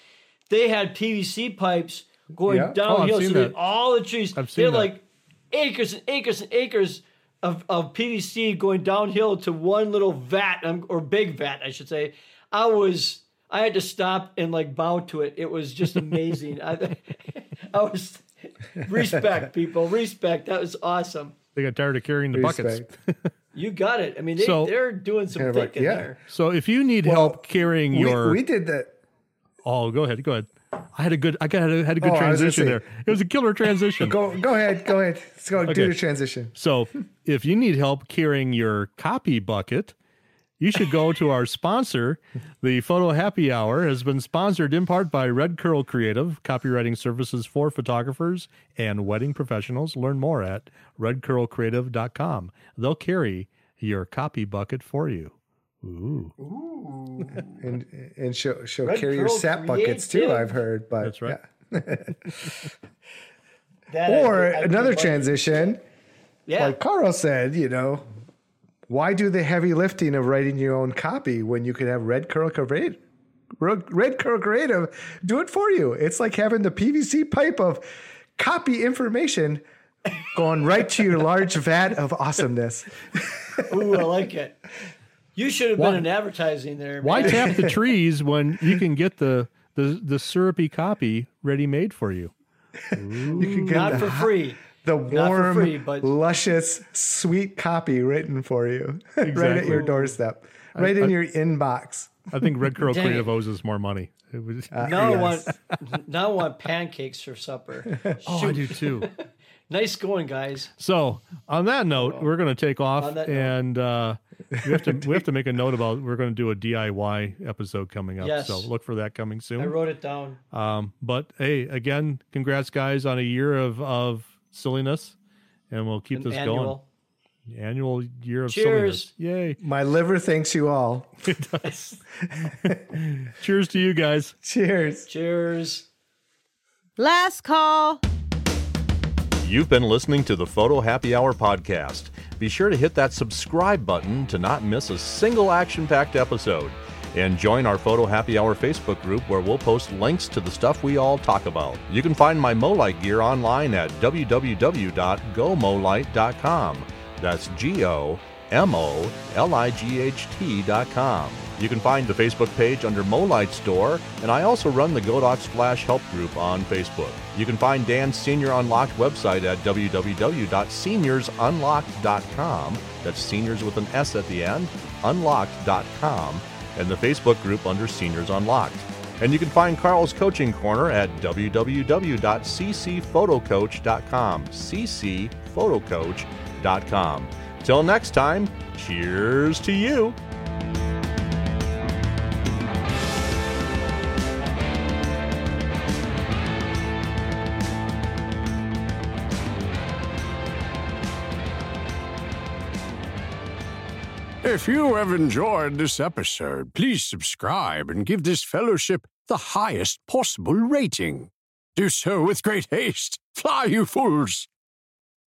They had PVC pipes going Yeah. Oh, downhill. seen so that. all the trees, I've seen had that. like acres and acres and acres of, of PVC going downhill to one little vat um, or big vat, I should say. I was I had to stop and like bow to it. It was just amazing. *laughs* I, I was respect people, respect. That was awesome. They got tired of carrying the buckets. *laughs* You got it. I mean, they, So- they're doing some Kind of like, yeah. there. So if you need help carrying We, your, we did that. oh, go ahead, go ahead. I had a good, I got a, had a good Oh, I was gonna transition there. It was a killer transition. *laughs* Go go ahead, go ahead. Let's go Okay. do the transition. So if you need help carrying your copy bucket, you should go to our sponsor. The Photo Happy Hour has been sponsored in part by Red Curl Creative, copywriting services for photographers and wedding professionals. Learn more at redcurlcreative.com. They'll carry your copy bucket for you. Ooh, And and she'll she'll Red carry your Pearl sap buckets too. I've heard, but That's right. yeah. *laughs* That Or I- I- another I- transition, Yeah. like Carl said, you know, why do the heavy lifting of writing your own copy when you could have Red Curl Creative? Red Curl Creative do it for you. It's like having the PVC pipe of copy information going right to your large *laughs* vat of awesomeness. Ooh, I like it. You should have Why- been in advertising there. why tap the *laughs* trees when you can get the the, the syrupy copy ready made for you? You can get Not the, for free. The warm, free, but- luscious, sweet copy written for you *laughs* right at your doorstep, right in your inbox. I think Red Curl Dang Creative it. owes us more money. It was, Now yes. I want *laughs* now I want pancakes for supper. *laughs* oh, I do too. Nice going, guys. So on that note, we're going to take off, On that note. and uh, we have to we have to make a note about we're going to do a DIY episode coming up. Yes. So look for that coming soon. I wrote it down. Um, but hey, again, congrats guys on a year of of silliness, and we'll keep this Annual. going. Annual year of Cheers. silliness. Yay. My liver thanks you all. *laughs* It does. *laughs* Cheers to you guys. Cheers. Cheers. Last call. You've been listening to the Photo Happy Hour podcast. Be sure to hit that subscribe button to not miss a single action packed episode. And join our Photo Happy Hour Facebook group where we'll post links to the stuff we all talk about. You can find my MoLight gear online at www.gomolight.com. That's G O M O L I G H T.com. You can find the Facebook page under MoLight Store, and I also run the Godox Flash Help Group on Facebook. You can find Dan's Senior Unlocked website at www.seniorsunlocked.com. That's seniors with an S at the end, unlocked.com, and the Facebook group under Seniors Unlocked. And you can find Carl's Coaching Corner at www.ccphotocoach.com. ccphotocoach.com. Till next time, cheers to you. If you have enjoyed this episode, please subscribe and give this fellowship the highest possible rating. Do so with great haste. Fly, you fools!